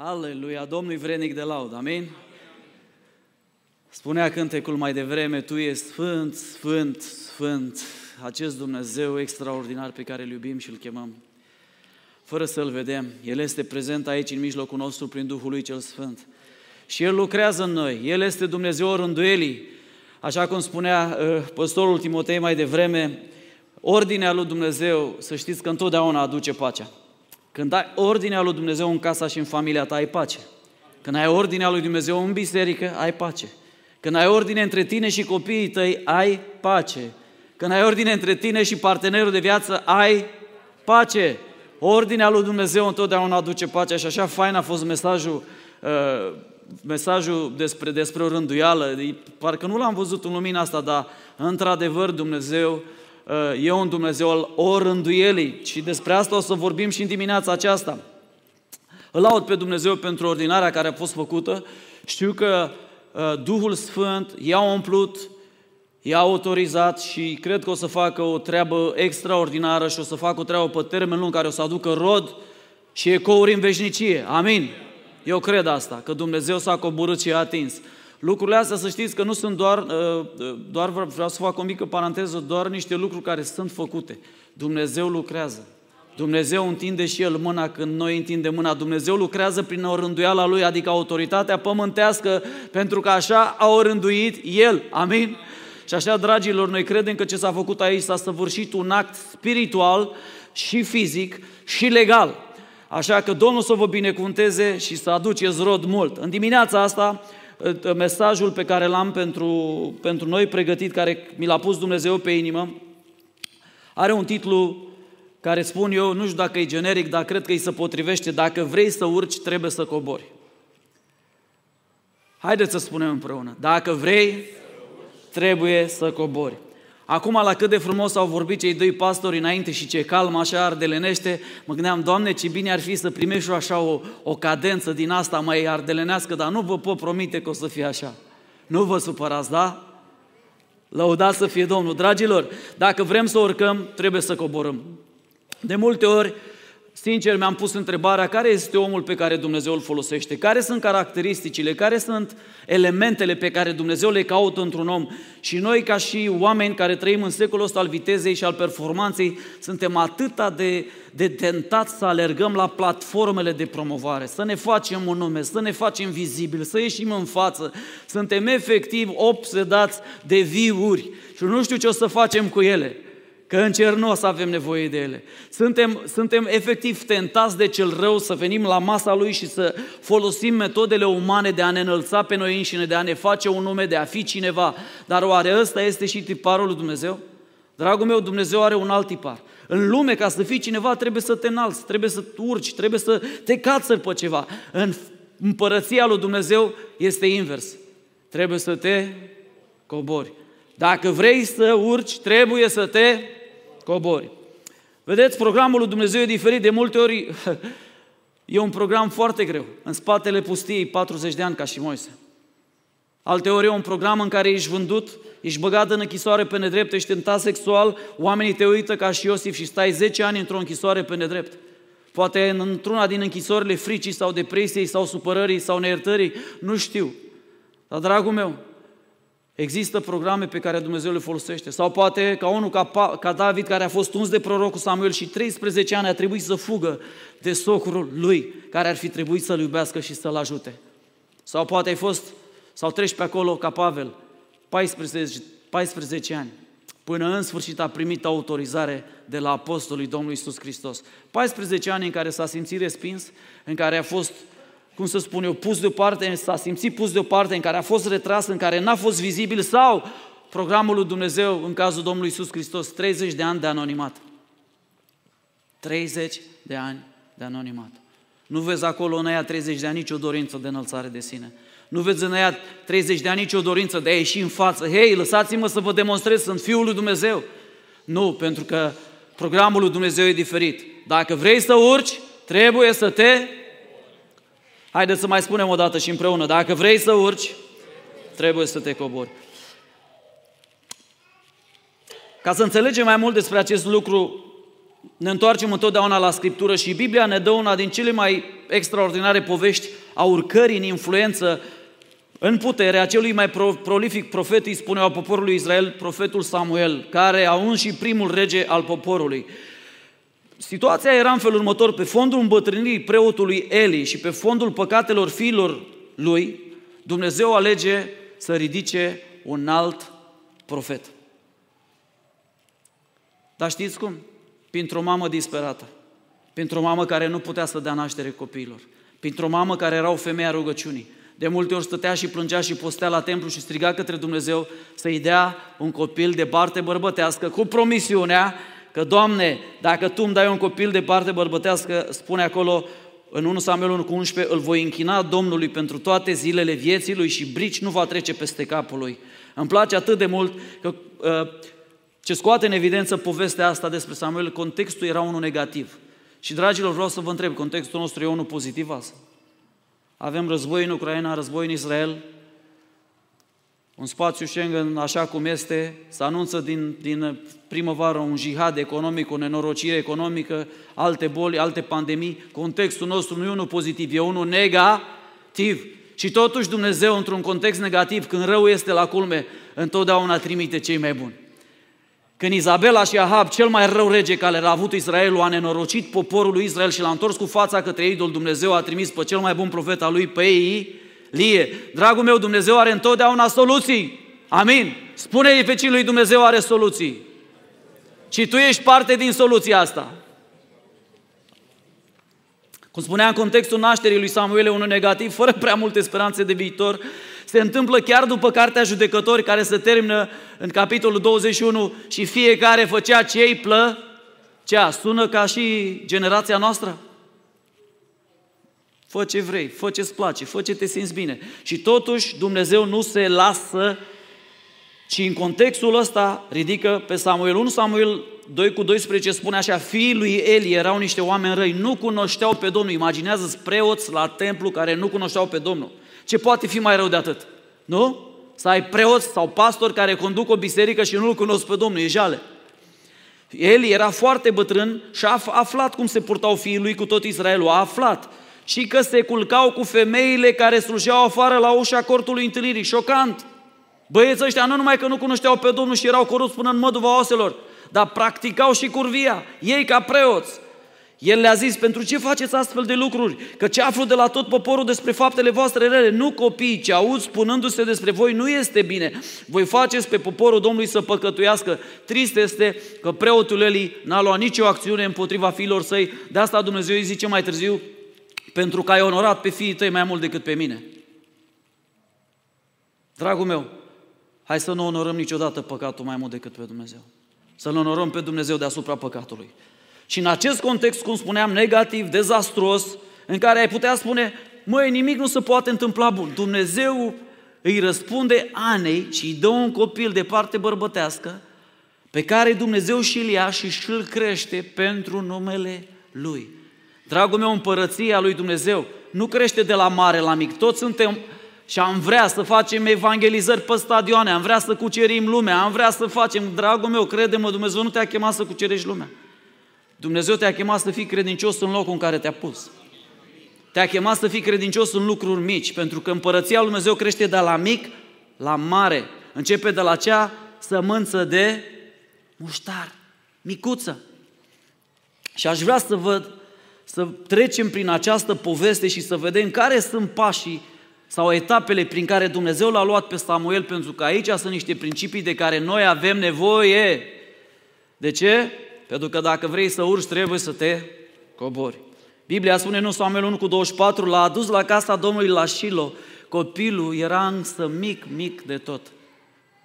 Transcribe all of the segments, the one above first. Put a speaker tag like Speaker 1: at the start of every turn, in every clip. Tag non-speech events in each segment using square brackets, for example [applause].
Speaker 1: Aleluia, Domnul vrenic de laud, amin? Spunea cântecul mai devreme, Tu ești sfânt, sfânt, sfânt, acest Dumnezeu extraordinar pe care îl iubim și îl chemăm. Fără să-L vedem, El este prezent aici în mijlocul nostru prin Duhul lui cel Sfânt. Și El lucrează în noi, El este Dumnezeu rânduielii. Așa cum spunea uh, păstorul Timotei mai devreme, ordinea lui Dumnezeu, să știți că întotdeauna aduce pacea. Când ai ordinea lui Dumnezeu în casa și în familia ta, ai pace. Când ai ordinea lui Dumnezeu în biserică, ai pace. Când ai ordine între tine și copiii tăi, ai pace. Când ai ordine între tine și partenerul de viață, ai pace. Ordinea lui Dumnezeu întotdeauna aduce pacea și așa fain a fost mesajul, uh, mesajul despre, despre o rânduială. Parcă nu l-am văzut în lumina asta, dar într-adevăr Dumnezeu uh, e un Dumnezeu al o rânduielii și despre asta o să vorbim și în dimineața aceasta. Îl laud pe Dumnezeu pentru ordinarea care a fost făcută. Știu că uh, Duhul Sfânt i-a umplut i-a autorizat și cred că o să facă o treabă extraordinară și o să facă o treabă pe termen lung care o să aducă rod și ecouri în veșnicie. Amin. Eu cred asta, că Dumnezeu s-a coborât și a atins. Lucrurile astea să știți că nu sunt doar, uh, doar vreau să fac o mică paranteză, doar niște lucruri care sunt făcute. Dumnezeu lucrează. Dumnezeu întinde și El mâna când noi întindem mâna. Dumnezeu lucrează prin o rânduială Lui, adică autoritatea pământească, pentru că așa a orânduit El. Amin? Și așa, dragilor, noi credem că ce s-a făcut aici s-a săvârșit un act spiritual și fizic și legal. Așa că Domnul să vă binecuvânteze și să aduceți rod mult. În dimineața asta, mesajul pe care l-am pentru, pentru noi pregătit, care mi l-a pus Dumnezeu pe inimă, are un titlu care spun eu, nu știu dacă e generic, dar cred că îi se potrivește, dacă vrei să urci, trebuie să cobori. Haideți să spunem împreună, dacă vrei trebuie să cobori. Acum, la cât de frumos au vorbit cei doi pastori înainte și ce calm așa ardelenește, mă gândeam, Doamne, ce bine ar fi să primești așa o, o cadență din asta mai ardelenească, dar nu vă pot promite că o să fie așa. Nu vă supărați, da? Lăudați să fie Domnul. Dragilor, dacă vrem să urcăm, trebuie să coborâm. De multe ori, Sincer, mi-am pus întrebarea care este omul pe care Dumnezeu îl folosește, care sunt caracteristicile, care sunt elementele pe care Dumnezeu le caută într-un om. Și noi, ca și oameni care trăim în secolul ăsta al vitezei și al performanței, suntem atâta de, de tentați să alergăm la platformele de promovare, să ne facem un nume, să ne facem vizibil, să ieșim în față. Suntem efectiv obsedați de viuri. Și nu știu ce o să facem cu ele că în cer nu o să avem nevoie de ele. Suntem, suntem efectiv tentați de cel rău să venim la masa lui și să folosim metodele umane de a ne înălța pe noi înșine, de a ne face un nume, de a fi cineva. Dar oare ăsta este și tiparul lui Dumnezeu? Dragul meu, Dumnezeu are un alt tipar. În lume, ca să fii cineva, trebuie să te înalți, trebuie să urci, trebuie să te cațări pe ceva. În împărăția lui Dumnezeu este invers. Trebuie să te cobori. Dacă vrei să urci, trebuie să te cobori. Vedeți, programul lui Dumnezeu e diferit. De multe ori [laughs] e un program foarte greu. În spatele pustiei 40 de ani ca și Moise. Alte ori e un program în care ești vândut, ești băgat în închisoare pe nedrept, ești tentat sexual, oamenii te uită ca și Iosif și stai 10 ani într-o închisoare pe nedrept. Poate într-una din închisorile fricii sau depresiei sau supărării sau neiertării, nu știu. Dar, dragul meu, Există programe pe care Dumnezeu le folosește. Sau poate ca unul ca, ca David, care a fost uns de prorocul Samuel și 13 ani a trebuit să fugă de socrul lui, care ar fi trebuit să-l iubească și să-l ajute. Sau poate ai fost, sau treci pe acolo ca Pavel, 14, 14 ani, până în sfârșit a primit autorizare de la Apostolul Domnului Isus Hristos. 14 ani în care s-a simțit respins, în care a fost cum să spun eu, pus deoparte, s-a simțit pus deoparte, în care a fost retras, în care n-a fost vizibil sau programul lui Dumnezeu, în cazul Domnului Isus Hristos, 30 de ani de anonimat. 30 de ani de anonimat. Nu vezi acolo în aia 30 de ani nicio dorință de înălțare de sine. Nu vezi în aia 30 de ani nicio dorință de a ieși în față. Hei, lăsați-mă să vă demonstrez, sunt Fiul lui Dumnezeu. Nu, pentru că programul lui Dumnezeu e diferit. Dacă vrei să urci, trebuie să te Haideți să mai spunem o dată și împreună. Dacă vrei să urci, trebuie să te cobori. Ca să înțelegem mai mult despre acest lucru, ne întoarcem întotdeauna la Scriptură și Biblia ne dă una din cele mai extraordinare povești a urcării în influență în putere a celui mai prolific profet, îi spuneau a poporului Israel, profetul Samuel, care a uns și primul rege al poporului. Situația era în felul următor, pe fondul îmbătrânirii preotului Eli și pe fondul păcatelor fiilor lui, Dumnezeu alege să ridice un alt profet. Dar știți cum? Printr-o mamă disperată, printr-o mamă care nu putea să dea naștere copiilor, printr-o mamă care era o femeie a rugăciunii. De multe ori stătea și plângea și postea la templu și striga către Dumnezeu să-i dea un copil de parte bărbătească, cu promisiunea că, Doamne, dacă Tu îmi dai un copil de parte bărbătească, spune acolo în 1 Samuel 1 cu 11, îl voi închina Domnului pentru toate zilele vieții lui și brici nu va trece peste capul lui. Îmi place atât de mult că uh, ce scoate în evidență povestea asta despre Samuel, contextul era unul negativ. Și, dragilor, vreau să vă întreb, contextul nostru e unul pozitiv asta? Avem război în Ucraina, război în Israel, un spațiu Schengen așa cum este, se anunță din, din primăvară un jihad economic, o nenorocire economică, alte boli, alte pandemii. Contextul nostru nu e unul pozitiv, e unul negativ. Și totuși Dumnezeu, într-un context negativ, când rău este la culme, întotdeauna trimite cei mai buni. Când Izabela și Ahab, cel mai rău rege care l-a avut Israelul, a nenorocit poporul lui Israel și l-a întors cu fața către idol, Dumnezeu a trimis pe cel mai bun profet al lui, pe ei, Lie. Dragul meu, Dumnezeu are întotdeauna soluții. Amin. Spune-i pe lui Dumnezeu are soluții. Și tu ești parte din soluția asta. Cum spunea în contextul nașterii lui Samuel, unul negativ, fără prea multe speranțe de viitor, se întâmplă chiar după Cartea Judecători, care se termină în capitolul 21 și fiecare făcea ce îi plă, cea sună ca și generația noastră. Fă ce vrei, fă ce-ți place, fă ce te simți bine. Și totuși Dumnezeu nu se lasă, ci în contextul ăsta ridică pe Samuel. 1 Samuel 2 cu 12 spune așa, fiii lui Eli erau niște oameni răi, nu cunoșteau pe Domnul. Imaginează-ți preoți la templu care nu cunoșteau pe Domnul. Ce poate fi mai rău de atât? Nu? Să ai preoți sau pastori care conduc o biserică și nu-L cunosc pe Domnul, e jale. Eli era foarte bătrân și a aflat cum se purtau fiii lui cu tot Israelul, a aflat. Și că se culcau cu femeile care slujeau afară la ușa cortului întâlnirii. Șocant! Băieții ăștia nu numai că nu cunoșteau pe Domnul și erau corupți până în măduva oselor, dar practicau și curvia, ei ca preoți. El le-a zis, pentru ce faceți astfel de lucruri? Că ce aflu de la tot poporul despre faptele voastre rele, nu copii, ce aud spunându-se despre voi, nu este bine. Voi faceți pe poporul Domnului să păcătuiască. Trist este că preotul Eli n-a luat nicio acțiune împotriva fiilor săi. De asta Dumnezeu îi zice mai târziu, pentru că ai onorat pe fiii tăi mai mult decât pe mine. Dragul meu, hai să nu onorăm niciodată păcatul mai mult decât pe Dumnezeu. Să-L onorăm pe Dumnezeu deasupra păcatului. Și în acest context, cum spuneam, negativ, dezastruos, în care ai putea spune, măi, nimic nu se poate întâmpla bun. Dumnezeu îi răspunde Anei și îi dă un copil de parte bărbătească pe care Dumnezeu și-l ia și și-l crește pentru numele Lui. Dragul meu, împărăția lui Dumnezeu nu crește de la mare la mic. Toți suntem și am vrea să facem evangelizări pe stadioane, am vrea să cucerim lumea, am vrea să facem, dragul meu, crede-mă, Dumnezeu nu te-a chemat să cucerești lumea. Dumnezeu te-a chemat să fii credincios în locul în care te-a pus. Te-a chemat să fii credincios în lucruri mici, pentru că împărăția lui Dumnezeu crește de la mic la mare. Începe de la cea sămânță de muștar, micuță. Și aș vrea să văd, să trecem prin această poveste și să vedem care sunt pașii sau etapele prin care Dumnezeu l-a luat pe Samuel, pentru că aici sunt niște principii de care noi avem nevoie. De ce? Pentru că dacă vrei să urci, trebuie să te cobori. Biblia spune nu Samuel 1 cu 24, l-a adus la casa Domnului la Shilo. Copilul era însă mic, mic de tot.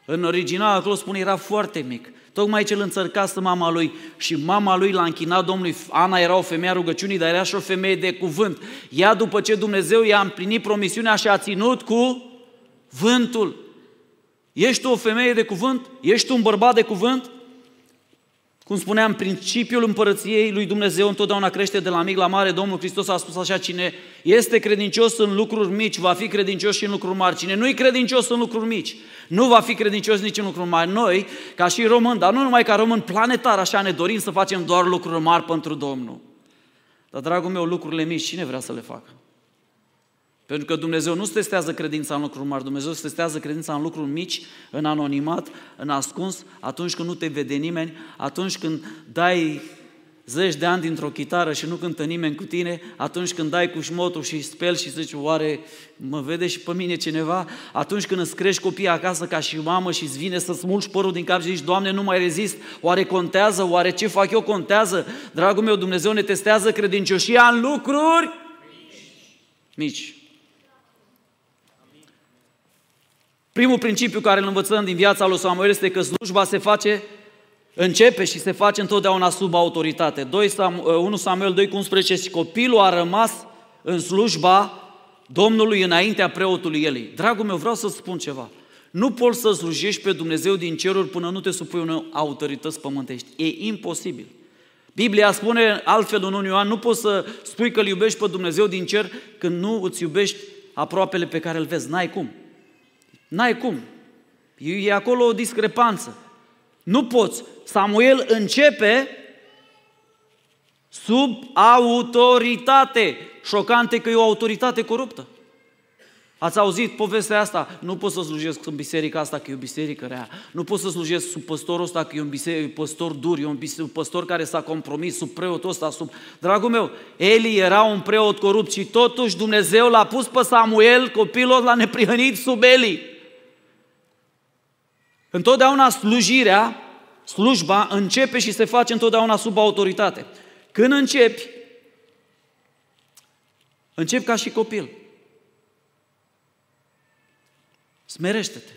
Speaker 1: În original acolo spune era foarte mic. Tocmai ce îl înțărcase mama lui și mama lui l-a închinat Domnului. Ana era o femeie a rugăciunii, dar era și o femeie de cuvânt. Ea, după ce Dumnezeu i-a împlinit promisiunea și a ținut cu vântul. Ești tu o femeie de cuvânt? Ești tu un bărbat de cuvânt? Cum spuneam, principiul împărăției lui Dumnezeu întotdeauna crește de la mic la mare. Domnul Hristos a spus așa, cine este credincios în lucruri mici, va fi credincios și în lucruri mari. Cine nu e credincios în lucruri mici, nu va fi credincios nici în lucruri mari. Noi, ca și români, dar nu numai ca români planetar, așa ne dorim să facem doar lucruri mari pentru Domnul. Dar, dragul meu, lucrurile mici, cine vrea să le facă? Pentru că Dumnezeu nu testează credința în lucruri mari, Dumnezeu testează credința în lucruri mici, în anonimat, în ascuns, atunci când nu te vede nimeni, atunci când dai zeci de ani dintr-o chitară și nu cântă nimeni cu tine, atunci când dai cu șmotul și speli și zici, oare mă vede și pe mine cineva? Atunci când îți crești copiii acasă ca și mamă și îți vine să smulgi părul din cap și zici, Doamne, nu mai rezist, oare contează, oare ce fac eu contează? Dragul meu, Dumnezeu ne testează credincioșia în lucruri mici. Primul principiu care îl învățăm din viața lui Samuel este că slujba se face, începe și se face întotdeauna sub autoritate. 2 Samuel, 1 Samuel 2 cu 11 și copilul a rămas în slujba Domnului înaintea preotului Elei. Dragul meu, vreau să spun ceva. Nu poți să slujești pe Dumnezeu din ceruri până nu te supui unei autorități pământești. E imposibil. Biblia spune altfel în 1 Ioan, nu poți să spui că îl iubești pe Dumnezeu din cer când nu îți iubești aproapele pe care îl vezi. N-ai cum. N-ai cum. E acolo o discrepanță. Nu poți. Samuel începe sub autoritate. Șocante că e o autoritate coruptă. Ați auzit povestea asta? Nu pot să slujesc în biserica asta că e o biserică rea. Nu pot să slujesc sub păstorul ăsta că e un biseric, păstor dur, e un păstor care s-a compromis sub preotul ăsta. Sub... Dragul meu, Eli era un preot corupt și totuși Dumnezeu l-a pus pe Samuel, copilul l-a neprihănit sub Eli. Întotdeauna slujirea, slujba, începe și se face întotdeauna sub autoritate. Când începi, începi ca și copil. Smerește-te.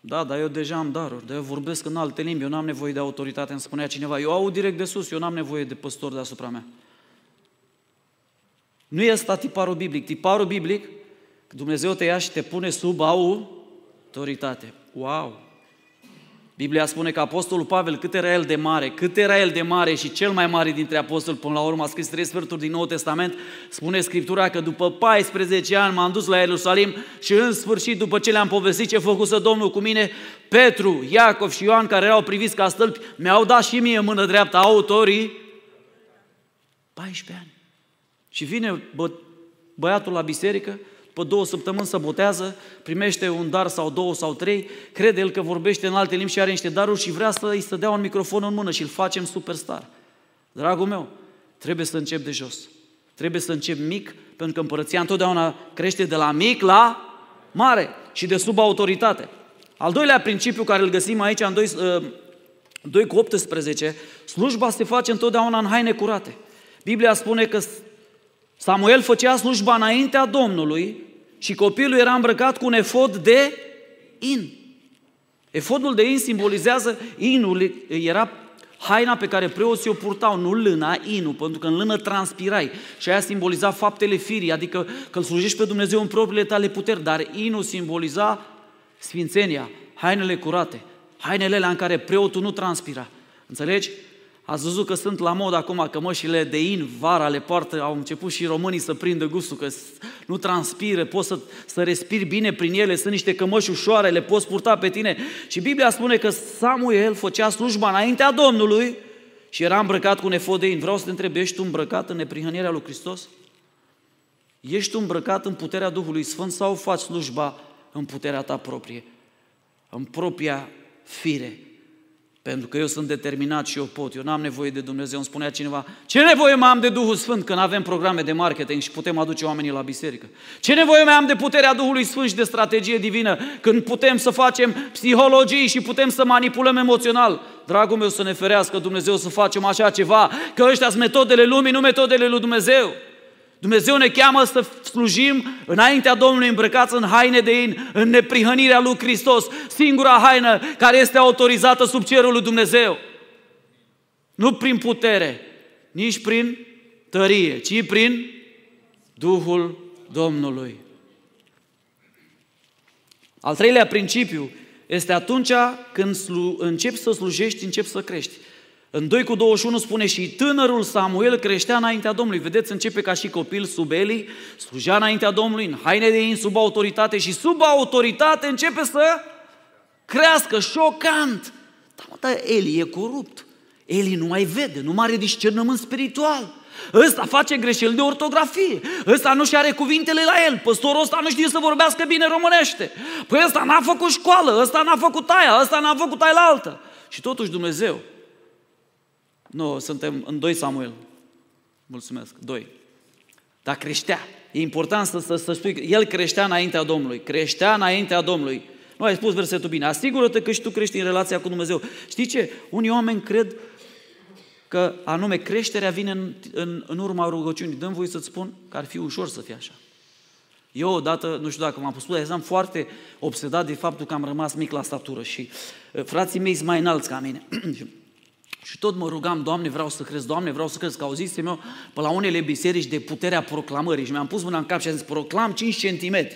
Speaker 1: Da, dar eu deja am daruri, dar eu vorbesc în alte limbi, eu n-am nevoie de autoritate, îmi spunea cineva. Eu aud direct de sus, eu n-am nevoie de păstor deasupra mea. Nu este tiparul biblic. Tiparul biblic, Dumnezeu te ia și te pune sub autoritate. Wow! Biblia spune că Apostolul Pavel, cât era el de mare, cât era el de mare și cel mai mare dintre apostoli, până la urmă a scris trei sferturi din Noul Testament, spune Scriptura că după 14 ani m-am dus la Ierusalim și în sfârșit, după ce le-am povestit ce făcuse Domnul cu mine, Petru, Iacov și Ioan, care erau priviți ca stâlpi, mi-au dat și mie mână dreaptă autorii 14 ani. Și vine bă, băiatul la biserică după două săptămâni se botează, primește un dar sau două sau trei, crede el că vorbește în alte limbi și are niște daruri și vrea să îi să dea un microfon în mână și îl facem superstar. Dragul meu, trebuie să încep de jos. Trebuie să încep mic, pentru că împărăția întotdeauna crește de la mic la mare și de sub autoritate. Al doilea principiu care îl găsim aici în 2, 2 uh, cu 18, slujba se face întotdeauna în haine curate. Biblia spune că Samuel făcea slujba înaintea Domnului și copilul era îmbrăcat cu un efod de in. Efodul de in simbolizează, inul era haina pe care preoții o purtau, nu lâna, inul, pentru că în lână transpirai. Și aia simboliza faptele firii, adică că îl slujești pe Dumnezeu în propriile tale puteri, dar inul simboliza sfințenia, hainele curate, hainele alea în care preotul nu transpira. Înțelegi? Ați văzut că sunt la mod acum cămășile de in, vara le poartă, au început și românii să prindă gustul, că nu transpiră, poți să, să respiri bine prin ele, sunt niște cămăși ușoare, le poți purta pe tine. Și Biblia spune că Samuel făcea slujba înaintea Domnului și era îmbrăcat cu un efod de in. Vreau să te întreb, ești tu îmbrăcat în neprihănirea lui Hristos? Ești tu îmbrăcat în puterea Duhului Sfânt sau faci slujba în puterea ta proprie? În propria fire. Pentru că eu sunt determinat și eu pot, eu n-am nevoie de Dumnezeu. Îmi spunea cineva, ce nevoie mai am de Duhul Sfânt când avem programe de marketing și putem aduce oamenii la biserică? Ce nevoie mai am de puterea Duhului Sfânt și de strategie divină când putem să facem psihologii și putem să manipulăm emoțional? Dragul meu să ne ferească Dumnezeu să facem așa ceva, că ăștia sunt metodele lumii, nu metodele lui Dumnezeu. Dumnezeu ne cheamă să slujim înaintea Domnului îmbrăcați în haine de in, în neprihănirea lui Hristos, singura haină care este autorizată sub cerul lui Dumnezeu. Nu prin putere, nici prin tărie, ci prin Duhul Domnului. Al treilea principiu este atunci când începi să slujești, începi să crești. În 2 cu 21 spune și tânărul Samuel creștea înaintea Domnului. Vedeți, începe ca și copil sub Eli, slujea înaintea Domnului, în haine de in, sub autoritate și sub autoritate începe să crească, șocant. Da, mă, dar Eli e corupt. Eli nu mai vede, nu mai are discernământ spiritual. Ăsta face greșeli de ortografie. Ăsta nu și are cuvintele la el. Păstorul ăsta nu știe să vorbească bine românește. Păi ăsta n-a făcut școală, ăsta n-a făcut aia, ăsta n-a făcut aia la altă. Și totuși Dumnezeu. Nu, suntem în 2 Samuel. Mulțumesc, 2. Dar creștea. E important să, să, să spui că el creștea înaintea Domnului. Creștea înaintea Domnului. Nu ai spus versetul bine. Asigură-te că și tu crești în relația cu Dumnezeu. Știi ce? Unii oameni cred că anume creșterea vine în, în, în urma rugăciunii. Dăm voie să-ți spun că ar fi ușor să fie așa. Eu odată, nu știu dacă m-am spus, dar eram foarte obsedat de faptul că am rămas mic la statură și uh, frații mei sunt mai înalți ca mine. [clears throat] și tot mă rugam, Doamne, vreau să cresc, Doamne, vreau să cresc, că auzisem eu pe la unele biserici de puterea proclamării și mi-am pus mâna în cap și am zis, proclam 5 cm.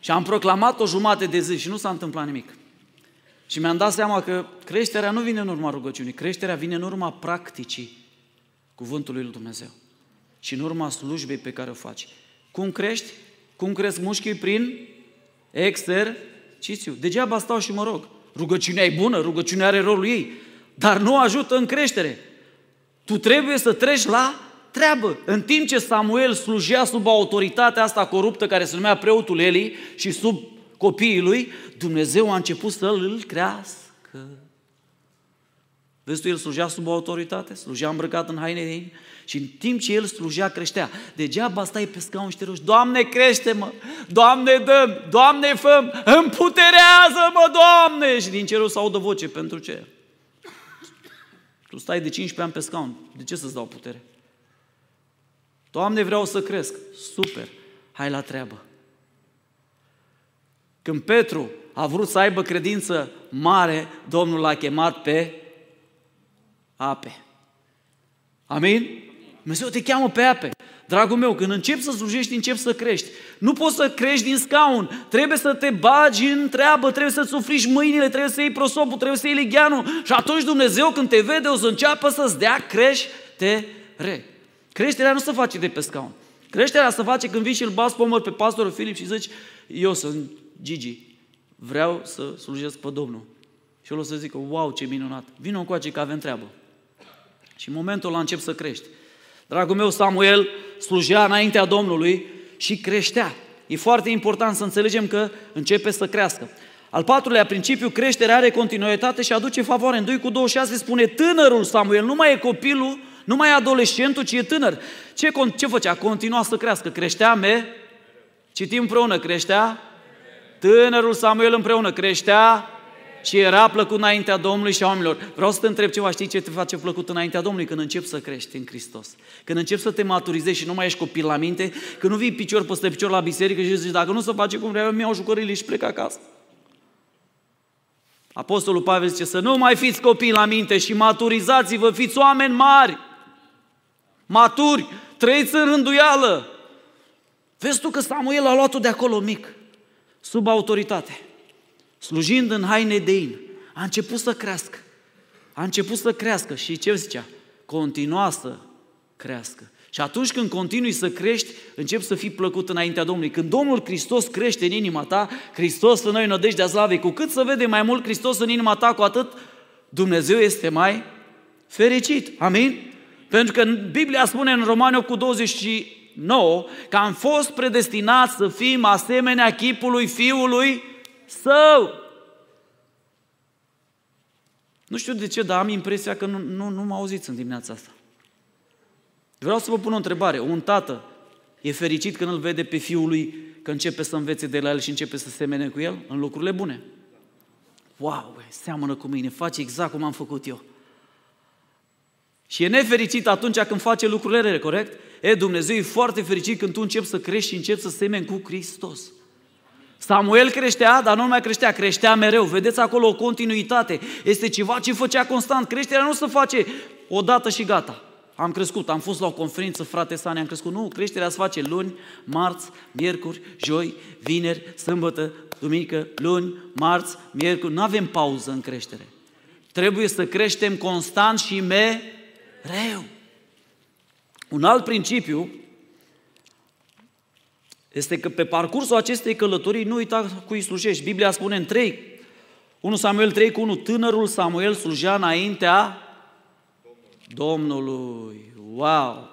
Speaker 1: Și am proclamat o jumătate de zi și nu s-a întâmplat nimic. Și mi-am dat seama că creșterea nu vine în urma rugăciunii, creșterea vine în urma practicii cuvântului lui Dumnezeu și în urma slujbei pe care o faci. Cum crești? Cum cresc mușchii? Prin exercițiu. Degeaba stau și mă rog. Rugăciunea e bună, rugăciunea are rolul ei, dar nu ajută în creștere. Tu trebuie să treci la treabă. În timp ce Samuel slujea sub autoritatea asta coruptă care se numea preotul Eli și sub copiii lui, Dumnezeu a început să îl crească. Vezi tu, el slujea sub autoritate, slujea îmbrăcat în haine de și în timp ce el slujea, creștea. Degeaba stai pe scaun și te rogi, Doamne, crește-mă, Doamne, dă Doamne, fă împuterează-mă, Doamne! Și din cerul să audă voce, pentru ce? Tu stai de 15 ani pe scaun, de ce să-ți dau putere? Doamne, vreau să cresc. Super, hai la treabă. Când Petru a vrut să aibă credință mare, Domnul l-a chemat pe ape. Amin? Dumnezeu te cheamă pe ape. Dragul meu, când începi să slujești, începi să crești. Nu poți să crești din scaun. Trebuie să te bagi în treabă, trebuie să-ți sufriși mâinile, trebuie să iei prosopul, trebuie să iei ligheanul. Și atunci Dumnezeu, când te vede, o să înceapă să-ți dea creștere. Creșterea nu se face de pe scaun. Creșterea se face când vii și îl bați pe pe pastorul Filip și zici, eu sunt Gigi, vreau să slujesc pe Domnul. Și el o să zică, wow, ce minunat, vină încoace că avem treabă. Și în momentul ăla încep să crești. Dragul meu, Samuel slujea înaintea Domnului și creștea. E foarte important să înțelegem că începe să crească. Al patrulea principiu, creșterea are continuitate și aduce favoare. În 2 cu 26 spune tânărul Samuel, nu mai e copilul, nu mai e adolescentul, ci e tânăr. Ce, ce făcea? Continua să crească. Creștea me? Citim împreună, creștea? Tânărul Samuel împreună creștea și era plăcut înaintea Domnului și a oamenilor. Vreau să te întreb ceva, știi ce te face plăcut înaintea Domnului? Când începi să crești în Hristos. Când începi să te maturizezi și nu mai ești copil la minte, când nu vii picior peste picior la biserică și zici, dacă nu se face cum vreau, mi-au jucările și plec acasă. Apostolul Pavel zice să nu mai fiți copii la minte și maturizați-vă, fiți oameni mari, maturi, trăiți în rânduială. Vezi tu că Samuel a luat-o de acolo mic, sub autoritate slujind în haine de in, a început să crească. A început să crească și ce zicea? Continua să crească. Și atunci când continui să crești, încep să fii plăcut înaintea Domnului. Când Domnul Hristos crește în inima ta, Hristos în noi nădejdea slavei, cu cât să vede mai mult Hristos în inima ta, cu atât Dumnezeu este fericit. Amin? Pentru că Biblia spune în Romani cu 29 că am fost predestinați să fim asemenea chipului Fiului său. Nu știu de ce, dar am impresia că nu, nu, nu mă auziți în dimineața asta. Vreau să vă pun o întrebare. Un tată e fericit când îl vede pe fiul lui că începe să învețe de la el și începe să semene cu el în lucrurile bune. Wow, bă, seamănă cu mine, face exact cum am făcut eu. Și e nefericit atunci când face lucrurile rele, corect? E, Dumnezeu e foarte fericit când tu începi să crești și începi să semeni cu Hristos. Samuel creștea, dar nu mai creștea, creștea mereu. Vedeți acolo o continuitate. Este ceva ce făcea constant. Creșterea nu se face odată și gata. Am crescut, am fost la o conferință, frate Sane, am crescut. Nu, creșterea se face luni, marți, miercuri, joi, vineri, sâmbătă, duminică, luni, marți, miercuri. Nu avem pauză în creștere. Trebuie să creștem constant și mereu. Un alt principiu este că pe parcursul acestei călătorii nu uita cui slujești. Biblia spune în 3, 1 Samuel 3 cu 1, tânărul Samuel slujea înaintea Domnului. Wow!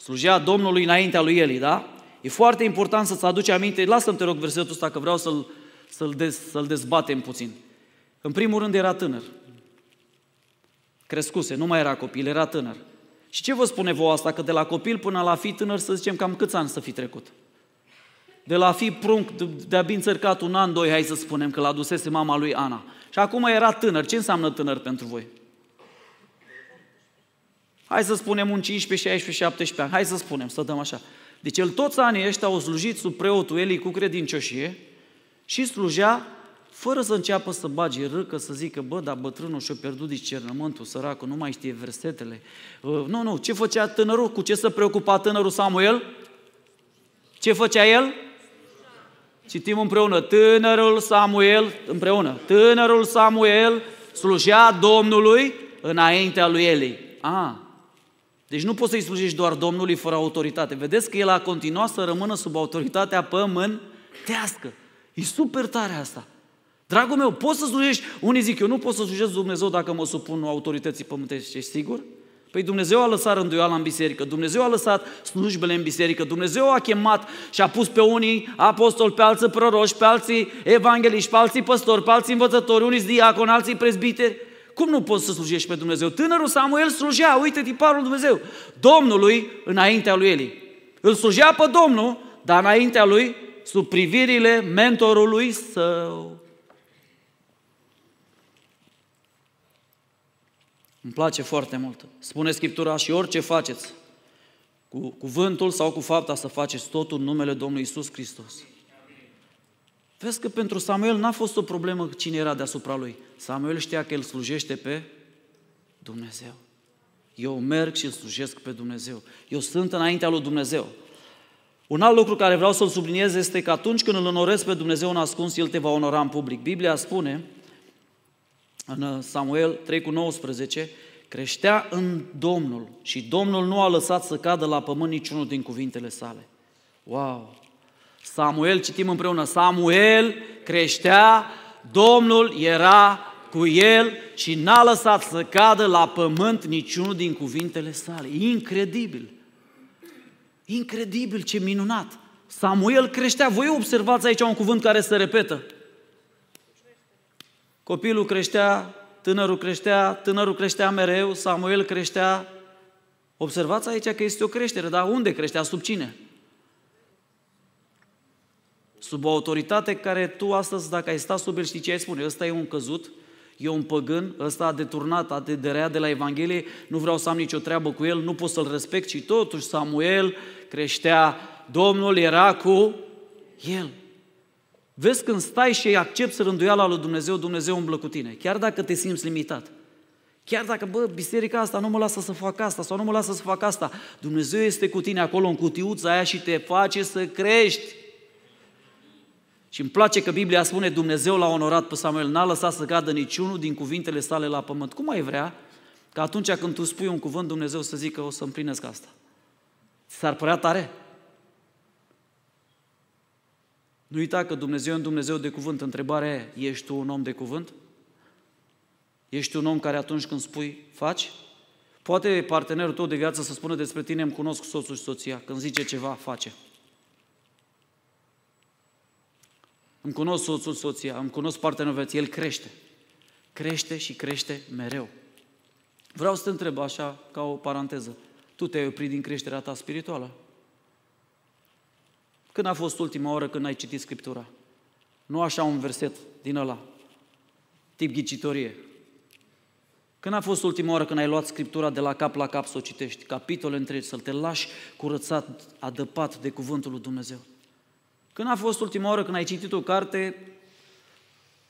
Speaker 1: Slujea Domnului înaintea lui Eli, da? E foarte important să-ți aduci aminte, lasă-mi te rog versetul ăsta că vreau să-l, să-l, dez, să-l dezbatem puțin. În primul rând era tânăr. Crescuse, nu mai era copil, era tânăr. Și ce vă spune vouă asta? Că de la copil până la fi tânăr, să zicem cam câți ani să fi trecut? De la fi prunc, de-abia înțărcat un an, doi, hai să spunem, că l-a mama lui Ana. Și acum era tânăr. Ce înseamnă tânăr pentru voi? Hai să spunem un 15, 16, 17 ani. Hai să spunem, să dăm așa. Deci el toți anii ăștia au slujit sub preotul Eli cu credincioșie și slujea fără să înceapă să bage râcă, să zică, bă, dar bătrânul și-a pierdut discernământul, săracul, nu mai știe versetele. Uh, nu, nu, ce făcea tânărul? Cu ce se preocupa tânărul Samuel? Ce făcea el? Citim împreună, tânărul Samuel, împreună, tânărul Samuel slujea Domnului înaintea lui Eli. A, deci nu poți să-i slujești doar Domnului fără autoritate. Vedeți că el a continuat să rămână sub autoritatea pământească. E super tare asta. Dragul meu, poți să slujești? Unii zic, eu nu pot să slujesc Dumnezeu dacă mă supun autorității pământești. Ești sigur? Păi Dumnezeu a lăsat rânduiala în biserică, Dumnezeu a lăsat slujbele în biserică, Dumnezeu a chemat și a pus pe unii apostoli, pe alții proroși, pe alții evangeliști, pe alții păstori, pe alții învățători, unii diaconi, alții prezbiteri. Cum nu poți să slujești pe Dumnezeu? Tânărul Samuel slujea, uite tiparul Dumnezeu, Domnului înaintea lui Eli. Îl slujea pe Domnul, dar înaintea lui, sub privirile mentorului său. Îmi place foarte mult. Spune Scriptura și orice faceți, cu cuvântul sau cu fapta să faceți totul în numele Domnului Isus Hristos. Vezi că pentru Samuel n-a fost o problemă cine era deasupra lui. Samuel știa că el slujește pe Dumnezeu. Eu merg și îl slujesc pe Dumnezeu. Eu sunt înaintea lui Dumnezeu. Un alt lucru care vreau să-l subliniez este că atunci când îl onorezi pe Dumnezeu în ascuns, El te va onora în public. Biblia spune în Samuel 3 cu 19, creștea în Domnul și Domnul nu a lăsat să cadă la pământ niciunul din cuvintele sale. Wow! Samuel, citim împreună, Samuel creștea, Domnul era cu el și n-a lăsat să cadă la pământ niciunul din cuvintele sale. Incredibil! Incredibil, ce minunat! Samuel creștea. Voi observați aici un cuvânt care se repetă. Copilul creștea, tânărul creștea, tânărul creștea mereu, Samuel creștea. Observați aici că este o creștere, dar unde creștea? Sub cine? Sub o autoritate care tu astăzi, dacă ai sta sub el, știi ce ai spune? Ăsta e un căzut, e un păgân, ăsta a deturnat, a derea de la Evanghelie, nu vreau să am nicio treabă cu el, nu pot să-l respect și totuși Samuel creștea, Domnul era cu el. Vezi când stai și accepti rânduiala lui Dumnezeu, Dumnezeu umblă cu tine, chiar dacă te simți limitat. Chiar dacă, bă, biserica asta nu mă lasă să fac asta sau nu mă lasă să fac asta, Dumnezeu este cu tine acolo în cutiuța aia și te face să crești. Și îmi place că Biblia spune Dumnezeu l-a onorat pe Samuel, n-a lăsat să cadă niciunul din cuvintele sale la pământ. Cum ai vrea că atunci când tu spui un cuvânt, Dumnezeu să zică o să împlinesc asta? S-ar părea tare? Nu uita că Dumnezeu e un Dumnezeu de cuvânt. Întrebarea e, ești tu un om de cuvânt? Ești un om care atunci când spui, faci? Poate partenerul tău de viață să spună despre tine, îmi cunosc soțul și soția. Când zice ceva, face. Îmi cunosc soțul, soția, îmi cunosc partenerul vieții, el crește. Crește și crește mereu. Vreau să te întreb așa, ca o paranteză. Tu te-ai oprit din creșterea ta spirituală? Când a fost ultima oră când ai citit Scriptura? Nu așa un verset din ăla, tip ghicitorie. Când a fost ultima oară când ai luat Scriptura de la cap la cap să o citești, capitole întregi, să te lași curățat, adăpat de Cuvântul lui Dumnezeu? Când a fost ultima oară când ai citit o carte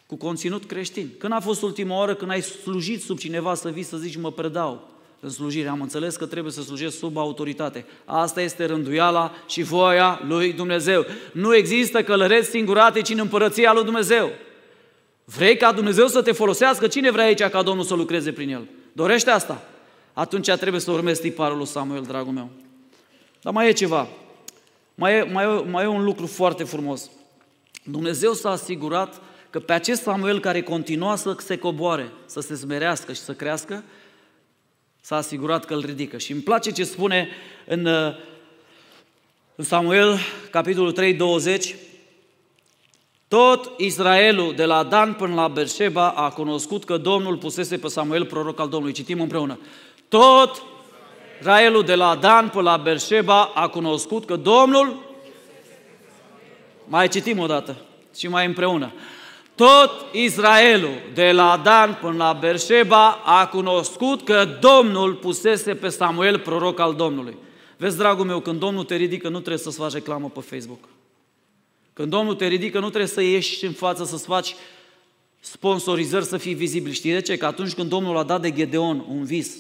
Speaker 1: cu conținut creștin? Când a fost ultima oară când ai slujit sub cineva să vii să zici mă predau? În slujire. Am înțeles că trebuie să slujesc sub autoritate. Asta este rânduiala și voia lui Dumnezeu. Nu există călăreți singuratici în împărăția lui Dumnezeu. Vrei ca Dumnezeu să te folosească? Cine vrea aici ca Domnul să lucreze prin el? Dorește asta? Atunci trebuie să urmezi tiparul lui Samuel, dragul meu. Dar mai e ceva. Mai e, mai, e, mai e un lucru foarte frumos. Dumnezeu s-a asigurat că pe acest Samuel care continua să se coboare, să se smerească și să crească, s-a asigurat că îl ridică. Și îmi place ce spune în, în Samuel, capitolul 3, 20, tot Israelul, de la Dan până la Berșeba, a cunoscut că Domnul pusese pe Samuel proroc al Domnului. Citim împreună. Tot Israelul, de la Dan până la Berșeba, a cunoscut că Domnul... Mai citim o dată și mai împreună. Tot Israelul, de la Dan până la Berșeba, a cunoscut că Domnul pusese pe Samuel proroc al Domnului. Vezi, dragul meu, când Domnul te ridică, nu trebuie să-ți faci reclamă pe Facebook. Când Domnul te ridică, nu trebuie să ieși în față să-ți faci sponsorizări să fii vizibil. Știi de ce? Că atunci când Domnul a dat de Gedeon un vis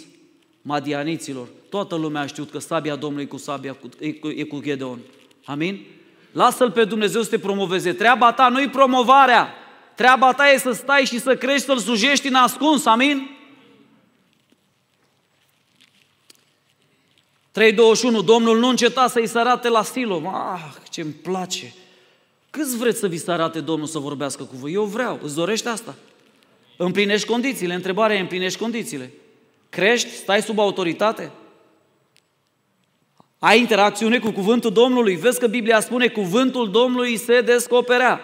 Speaker 1: madianiților, toată lumea a știut că sabia Domnului cu sabia e cu, e cu Gedeon. Amin? Lasă-L pe Dumnezeu să te promoveze. Treaba ta nu-i promovarea. Treaba ta e să stai și să crești, să-L sujești în ascuns. Amin? 3.21. Domnul nu înceta să-i se arate la Silo. Ah, ce-mi place. Câți vreți să vi se arate Domnul să vorbească cu voi? Eu vreau. Îți dorești asta? Împlinești condițiile. Întrebarea e, împlinești condițiile. Crești? Stai sub autoritate? Ai interacțiune cu cuvântul Domnului? Vezi că Biblia spune cuvântul Domnului se descoperea.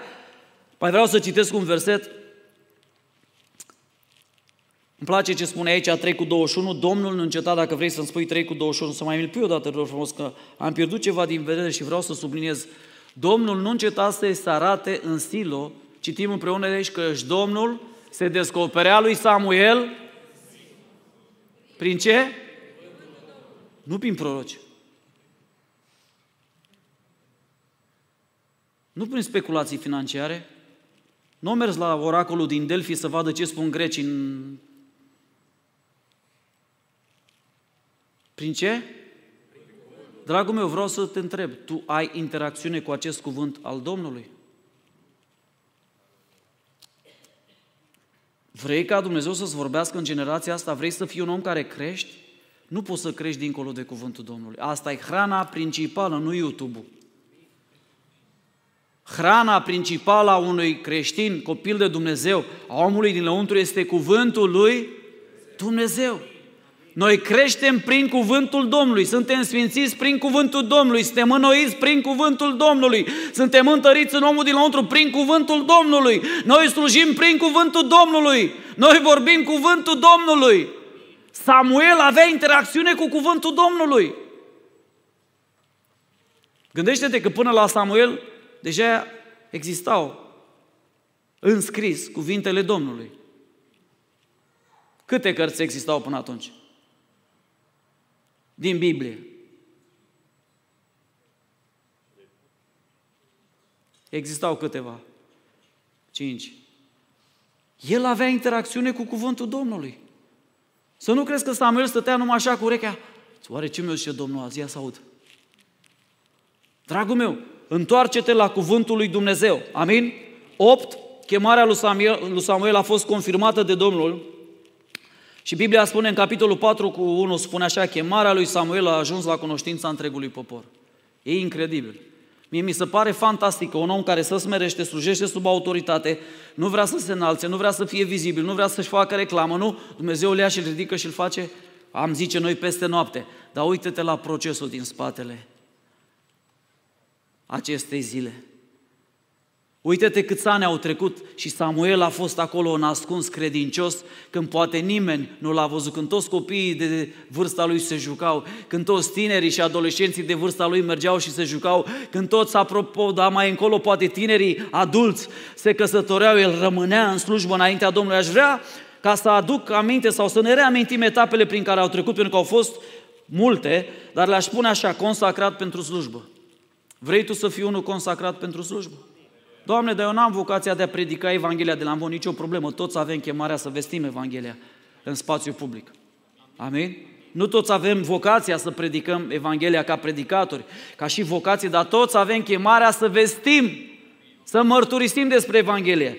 Speaker 1: Mai vreau să citesc un verset. Îmi place ce spune aici 3 cu 21. Domnul nu înceta, dacă vrei să-mi spui 3 cu 21, să mai mi-l pui o dată, rog frumos, că am pierdut ceva din vedere și vreau să subliniez. Domnul nu înceta să se arate în Silo. Citim împreună de aici că Domnul se descoperea lui Samuel prin ce? Nu prin proroci. Nu prin speculații financiare. Nu mers la oracolul din Delphi să vadă ce spun grecii în... Prin ce? Dragul meu, vreau să te întreb, tu ai interacțiune cu acest cuvânt al Domnului? Vrei ca Dumnezeu să-ți vorbească în generația asta? Vrei să fii un om care crești? Nu poți să crești dincolo de cuvântul Domnului. Asta e hrana principală, nu YouTube-ul. Hrana principală a unui creștin, copil de Dumnezeu, a omului din lăuntru, este cuvântul lui Dumnezeu. Noi creștem prin cuvântul Domnului, suntem sfințiți prin cuvântul Domnului, suntem înnoiți prin cuvântul Domnului, suntem întăriți în omul din lăuntru prin cuvântul Domnului, noi slujim prin cuvântul Domnului, noi vorbim cuvântul Domnului. Samuel avea interacțiune cu cuvântul Domnului. Gândește-te că până la Samuel deja existau înscris cuvintele Domnului. Câte cărți existau până atunci? Din Biblie. Existau câteva. Cinci. El avea interacțiune cu cuvântul Domnului. Să nu crezi că Samuel stătea numai așa cu urechea. Oare ce mi-o zice Domnul azi? Ia să aud. Dragul meu, întoarce-te la cuvântul lui Dumnezeu. Amin? 8. Chemarea lui Samuel, lui Samuel a fost confirmată de Domnul și Biblia spune în capitolul 4 cu 1, spune așa, chemarea lui Samuel a ajuns la cunoștința întregului popor. E incredibil. Mie mi se pare fantastic că un om care să smerește, slujește sub autoritate, nu vrea să se înalțe, nu vrea să fie vizibil, nu vrea să-și facă reclamă, nu? Dumnezeu îl ia și îl ridică și îl face, am zice noi, peste noapte. Dar uite-te la procesul din spatele acestei zile. Uită-te câți ani au trecut și Samuel a fost acolo în ascuns credincios când poate nimeni nu l-a văzut, când toți copiii de vârsta lui se jucau, când toți tinerii și adolescenții de vârsta lui mergeau și se jucau, când toți, apropo, dar mai încolo, poate tinerii adulți se căsătoreau, el rămânea în slujbă înaintea Domnului. Aș vrea ca să aduc aminte sau să ne reamintim etapele prin care au trecut, pentru că au fost multe, dar le-aș spune așa, consacrat pentru slujbă. Vrei tu să fii unul consacrat pentru slujbă? Doamne, dar eu n-am vocația de a predica Evanghelia de la Ambon, nicio problemă. Toți avem chemarea să vestim Evanghelia în spațiu public. Amin? Nu toți avem vocația să predicăm Evanghelia ca predicatori, ca și vocație, dar toți avem chemarea să vestim, să mărturisim despre Evanghelie.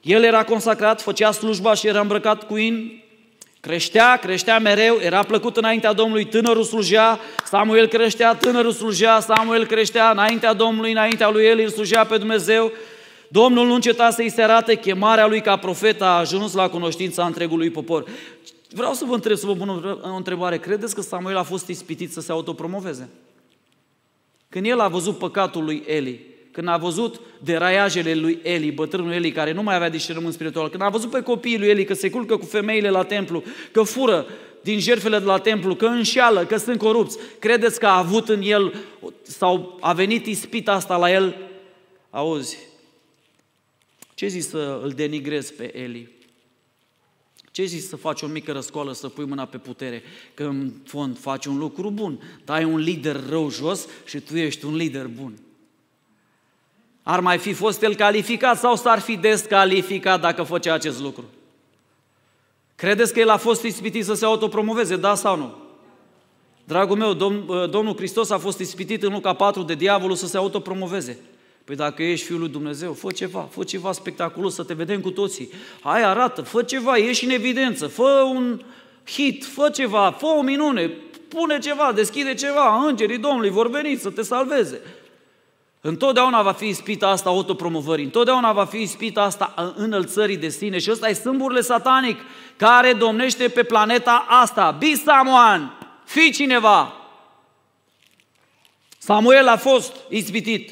Speaker 1: El era consacrat, făcea slujba și era îmbrăcat cu in, creștea, creștea mereu, era plăcut înaintea Domnului, tânărul slujea, Samuel creștea, tânărul slujea, Samuel creștea înaintea Domnului, înaintea lui Eli, slujea pe Dumnezeu. Domnul nu înceta să-i se arate chemarea lui ca profet, a ajuns la cunoștința întregului popor. Vreau să vă întreb, să vă pun o întrebare. Credeți că Samuel a fost ispitit să se autopromoveze? Când el a văzut păcatul lui Eli, când a văzut deraiajele lui Eli, bătrânul Eli, care nu mai avea discernământ spiritual, când a văzut pe copiii lui Eli că se culcă cu femeile la templu, că fură din jertfele de la templu, că înșeală, că sunt corupți, credeți că a avut în el sau a venit ispita asta la el? Auzi, ce zici să îl denigrezi pe Eli? Ce zici să faci o mică răscoală, să pui mâna pe putere? Că în fond faci un lucru bun, dai un lider rău jos și tu ești un lider bun. Ar mai fi fost el calificat sau s-ar fi descalificat dacă făcea acest lucru? Credeți că el a fost ispitit să se autopromoveze, da sau nu? Dragul meu, Domn, Domnul Hristos a fost ispitit în Luca 4 de diavolul să se autopromoveze. Păi dacă ești Fiul lui Dumnezeu, fă ceva, fă ceva spectaculos să te vedem cu toții. Hai, arată, fă ceva, ieși în evidență, fă un hit, fă ceva, fă o minune, pune ceva, deschide ceva, îngerii Domnului vor veni să te salveze. Întotdeauna va fi ispita asta autopromovării, întotdeauna va fi ispita asta înălțării de sine și ăsta e sâmburile satanic care domnește pe planeta asta. Be someone, fi cineva. Samuel a fost ispitit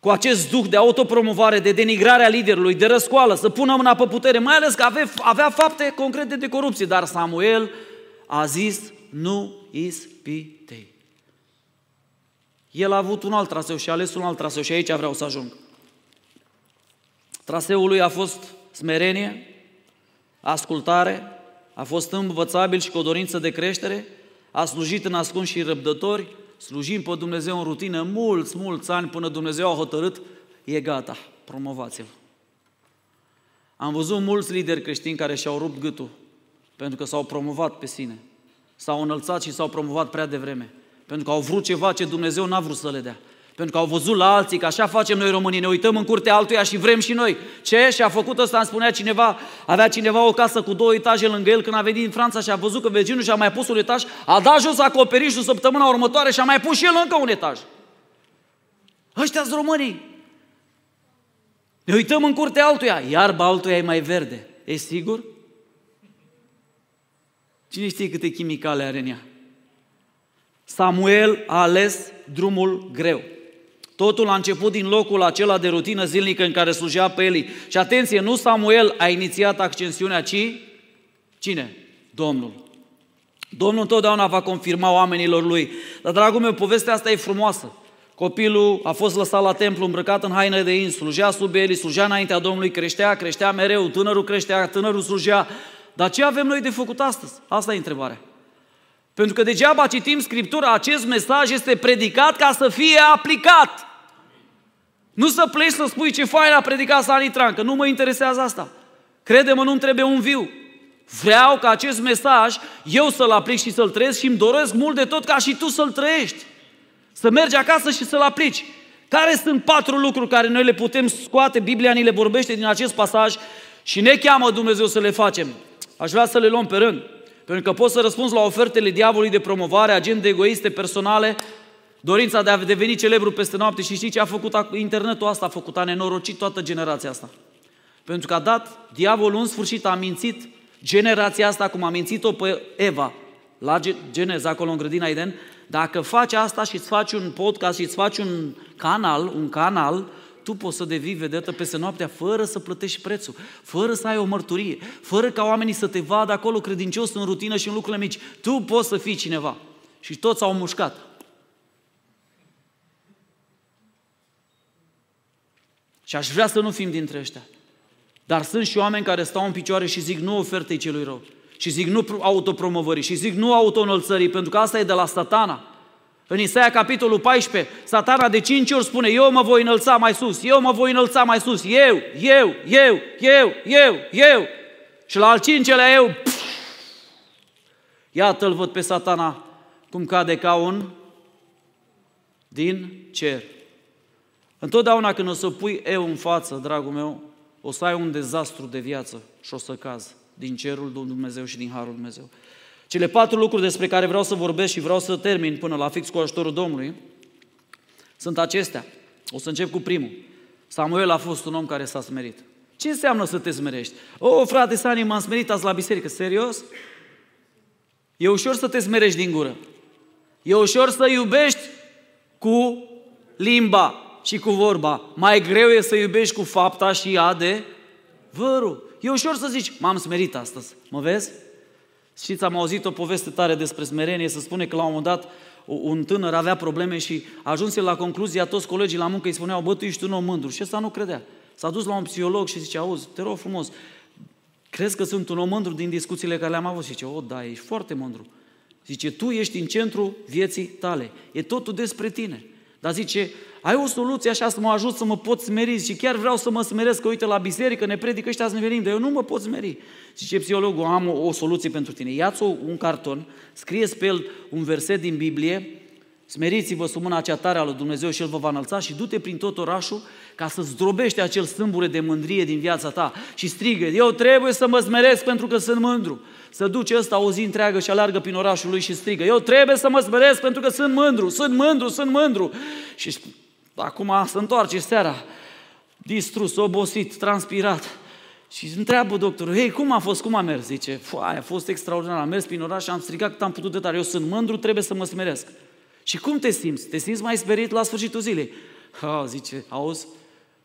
Speaker 1: cu acest duh de autopromovare, de denigrare a liderului, de răscoală, să pună mâna pe putere, mai ales că avea, avea fapte concrete de corupție, dar Samuel a zis, nu ispitei. El a avut un alt traseu și a ales un alt traseu și aici vreau să ajung. Traseul lui a fost smerenie, ascultare, a fost învățabil și cu o dorință de creștere, a slujit în ascuns și răbdători, slujim pe Dumnezeu în rutină mulți, mulți ani până Dumnezeu a hotărât, e gata, promovați-l. Am văzut mulți lideri creștini care și-au rupt gâtul pentru că s-au promovat pe sine. S-au înălțat și s-au promovat prea devreme. Pentru că au vrut ceva ce Dumnezeu n-a vrut să le dea. Pentru că au văzut la alții că așa facem noi românii, ne uităm în curtea altuia și vrem și noi. Ce? Și a făcut ăsta, îmi spunea cineva, avea cineva o casă cu două etaje lângă el când a venit din Franța și a văzut că vecinul și-a mai pus un etaj, a dat jos acoperișul săptămâna următoare și a mai pus și el încă un etaj. ăștia sunt românii. Ne uităm în curtea altuia, iarba altuia e mai verde. E sigur? Cine știe câte chimicale are în ea? Samuel a ales drumul greu. Totul a început din locul acela de rutină zilnică în care slujea pe Eli. Și atenție, nu Samuel a inițiat ascensiunea, ci cine? Domnul. Domnul întotdeauna va confirma oamenilor lui. Dar, dragul meu, povestea asta e frumoasă. Copilul a fost lăsat la templu îmbrăcat în haină de in, slujea sub Eli, slujea înaintea Domnului, creștea, creștea mereu, tânărul creștea, tânărul slujea. Dar ce avem noi de făcut astăzi? Asta e întrebarea. Pentru că degeaba citim Scriptura, acest mesaj este predicat ca să fie aplicat. Nu să pleci să spui ce fain a predicat Sani Tran, că nu mă interesează asta. Crede-mă, nu-mi trebuie un viu. Vreau ca acest mesaj eu să-l aplic și să-l trăiesc și îmi doresc mult de tot ca și tu să-l trăiești. Să mergi acasă și să-l aplici. Care sunt patru lucruri care noi le putem scoate, Biblia ni le vorbește din acest pasaj și ne cheamă Dumnezeu să le facem. Aș vrea să le luăm pe rând. Pentru că poți să răspunzi la ofertele diavolului de promovare, agende egoiste, personale, dorința de a deveni celebru peste noapte și știi ce a făcut internetul asta? A făcut, a nenorocit toată generația asta. Pentru că a dat, diavolul în sfârșit a mințit generația asta cum a mințit-o pe Eva la Geneza, acolo în grădina Eden, dacă faci asta și îți faci un podcast și îți faci un canal, un canal, tu poți să devii vedetă peste noaptea fără să plătești prețul, fără să ai o mărturie, fără ca oamenii să te vadă acolo credincios în rutină și în lucrurile mici. Tu poți să fii cineva. Și toți au mușcat. Și aș vrea să nu fim dintre ăștia. Dar sunt și oameni care stau în picioare și zic nu ofertei celui rău. Și zic nu autopromovării. Și zic nu autoînălțării. Pentru că asta e de la satana. În Isaia, capitolul 14, satana de cinci ori spune, eu mă voi înălța mai sus, eu mă voi înălța mai sus, eu, eu, eu, eu, eu, eu. Și la al cincelea eu, iată-l văd pe satana cum cade ca un din cer. Întotdeauna când o să pui eu în față, dragul meu, o să ai un dezastru de viață și o să cazi din cerul Dumnezeu și din harul Dumnezeu. Cele patru lucruri despre care vreau să vorbesc și vreau să termin până la fix cu ajutorul Domnului sunt acestea. O să încep cu primul. Samuel a fost un om care s-a smerit. Ce înseamnă să te smerești? O, frate Sani, m-am smerit azi la biserică. Serios? E ușor să te smerești din gură. E ușor să iubești cu limba și cu vorba. Mai greu e să iubești cu fapta și adevărul. E ușor să zici, m-am smerit astăzi. Mă vezi? Știți, am auzit o poveste tare despre smerenie, să spune că la un moment dat un tânăr avea probleme și ajunse la concluzia, toți colegii la muncă îi spuneau, bă, tu ești un om mândru. Și ăsta nu credea. S-a dus la un psiholog și zice, auzi, te rog frumos, crezi că sunt un om mândru din discuțiile care le-am avut? Și zice, o, da, ești foarte mândru. Zice, tu ești în centru vieții tale. E totul despre tine. Dar zice, ai o soluție așa să mă ajut să mă pot smeri și chiar vreau să mă smeresc, că uite la biserică ne predică ăștia să ne venim, dar eu nu mă pot smeri. Zice psihologul, am o, o soluție pentru tine. Ia-ți un carton, scrie pe el un verset din Biblie, smeriți-vă sub mâna cea tare a lui Dumnezeu și El vă va înălța și du-te prin tot orașul ca să zdrobește acel sâmbure de mândrie din viața ta și strigă, eu trebuie să mă smeresc pentru că sunt mândru. Să duce ăsta o zi întreagă și alergă prin orașul lui și strigă, eu trebuie să mă smeresc pentru că sunt mândru, sunt mândru, sunt mândru. Și acum se întoarce seara, distrus, obosit, transpirat. Și întreabă doctorul, hei, cum a fost, cum a mers? Zice, a fost extraordinar, am mers prin oraș și am strigat cât am putut de tare, eu sunt mândru, trebuie să mă smeresc. Și cum te simți? Te simți mai sperit la sfârșitul zilei? Ha, zice, auzi,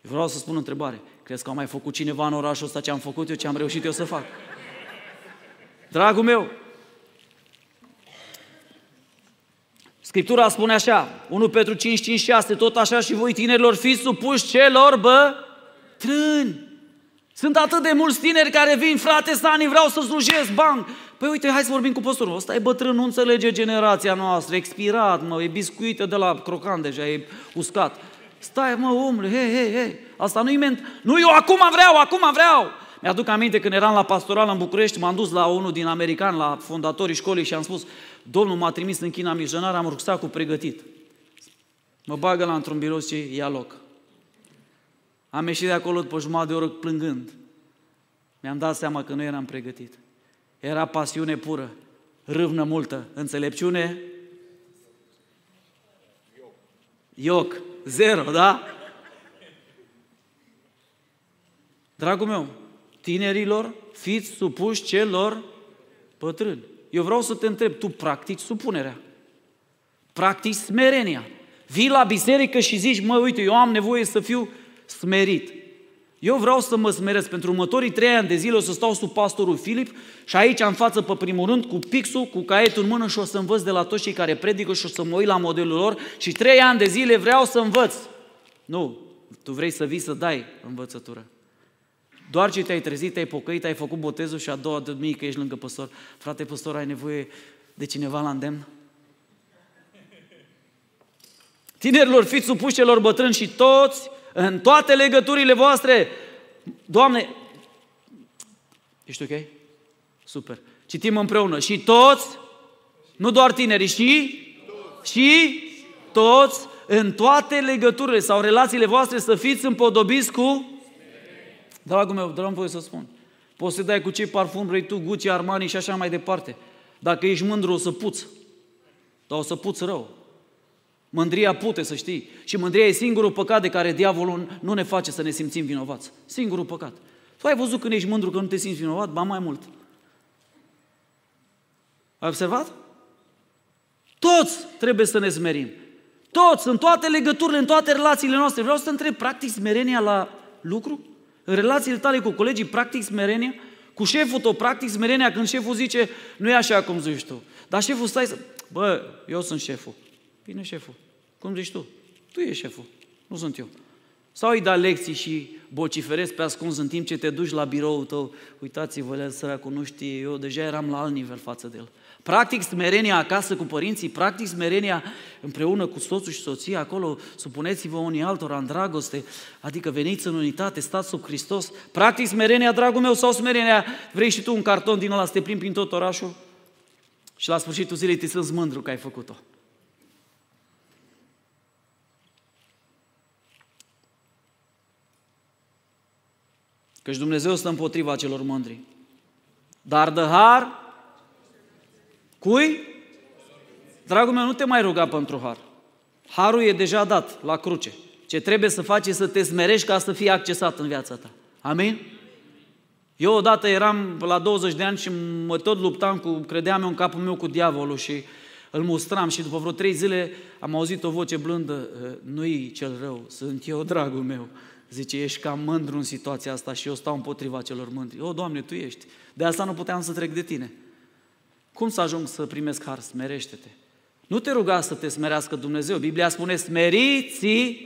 Speaker 1: vreau să spun o întrebare. Crezi că a mai făcut cineva în orașul ăsta ce am făcut eu, ce am reușit eu să fac? Dragul meu, Scriptura spune așa, 1 Petru 5, 5, 6, tot așa și voi tinerilor fiți supuși celor bătrâni. Sunt atât de mulți tineri care vin, frate Sani, vreau să slujesc, bang. Păi uite, hai să vorbim cu păstorul. Ăsta e bătrân, nu înțelege generația noastră, expirat, mă, e biscuită de la crocan deja, e uscat. Stai, mă, omule, hei, hei, hei, asta nu-i ment... Nu, eu acum vreau, acum vreau! Mi-aduc aminte când eram la pastoral în București, m-am dus la unul din american, la fondatorii școlii și am spus, Domnul m-a trimis în China misionar, am rucsacul pregătit. Mă bagă la într-un birou și ia loc. Am ieșit de acolo după jumătate de oră plângând. Mi-am dat seama că nu eram pregătit. Era pasiune pură, râvnă multă, înțelepciune, ioc, zero, da? Dragul meu, tinerilor, fiți supuși celor bătrâni. Eu vreau să te întreb, tu practici supunerea, practici smerenia. Vii la biserică și zici, mă, uite, eu am nevoie să fiu smerit. Eu vreau să mă smeresc. Pentru următorii trei ani de zile o să stau sub pastorul Filip și aici în față, pe primul rând, cu pixul, cu caietul în mână și o să învăț de la toți cei care predică și o să mă uit la modelul lor și trei ani de zile vreau să învăț. Nu, tu vrei să vii să dai învățătură. Doar ce te-ai trezit, te-ai pocăit, ai făcut botezul și a doua de mii că ești lângă păstor. Frate păstor, ai nevoie de cineva la îndemn? Tinerilor, fiți supuși celor bătrâni și toți, în toate legăturile voastre. Doamne, ești ok? Super. Citim împreună. Și toți, nu doar tinerii, și, și toți, în toate legăturile sau relațiile voastre să fiți împodobiți cu Dragul meu, dragul voie să spun. Poți să dai cu ce parfum vrei tu, Gucci, Armani și așa mai departe. Dacă ești mândru, o să puți. Dar o să puți rău. Mândria pute, să știi. Și mândria e singurul păcat de care diavolul nu ne face să ne simțim vinovați. Singurul păcat. Tu ai văzut când ești mândru că nu te simți vinovat? Ba mai mult. Ai observat? Toți trebuie să ne smerim. Toți, în toate legăturile, în toate relațiile noastre. Vreau să te întreb, practic smerenia la lucru? În relațiile tale cu colegii, practic smerenia? Cu șeful tău, practic smerenia când șeful zice, nu e așa cum zici tu. Dar șeful stai să... Bă, eu sunt șeful. Bine, șeful. Cum zici tu? Tu ești șeful, nu sunt eu. Sau îi da lecții și bociferezi pe ascuns în timp ce te duci la biroul tău. Uitați-vă, el săracul nu știe, eu deja eram la alt nivel față de el. Practic smerenia acasă cu părinții, practic smerenia împreună cu soțul și soția acolo, supuneți-vă unii altora în dragoste, adică veniți în unitate, stați sub Hristos. Practic smerenia, dragul meu, sau smerenia, vrei și tu un carton din ăla să te plimbi prin tot orașul? Și la sfârșitul zilei te simți mândru că ai făcut-o. Căci Dumnezeu stă împotriva celor mândri. Dar de har, cui? Dragul meu, nu te mai ruga pentru har. Harul e deja dat la cruce. Ce trebuie să faci e să te smerești ca să fie accesat în viața ta. Amin? Eu odată eram la 20 de ani și mă tot luptam cu, credeam eu în capul meu cu diavolul și îl mustram și după vreo trei zile am auzit o voce blândă, nu-i cel rău, sunt eu, dragul meu. Zice, ești cam mândru în situația asta și eu stau împotriva celor mândri. O, Doamne, Tu ești. De asta nu puteam să trec de Tine. Cum să ajung să primesc har? Smerește-te. Nu te ruga să te smerească Dumnezeu. Biblia spune, smeriți-vă.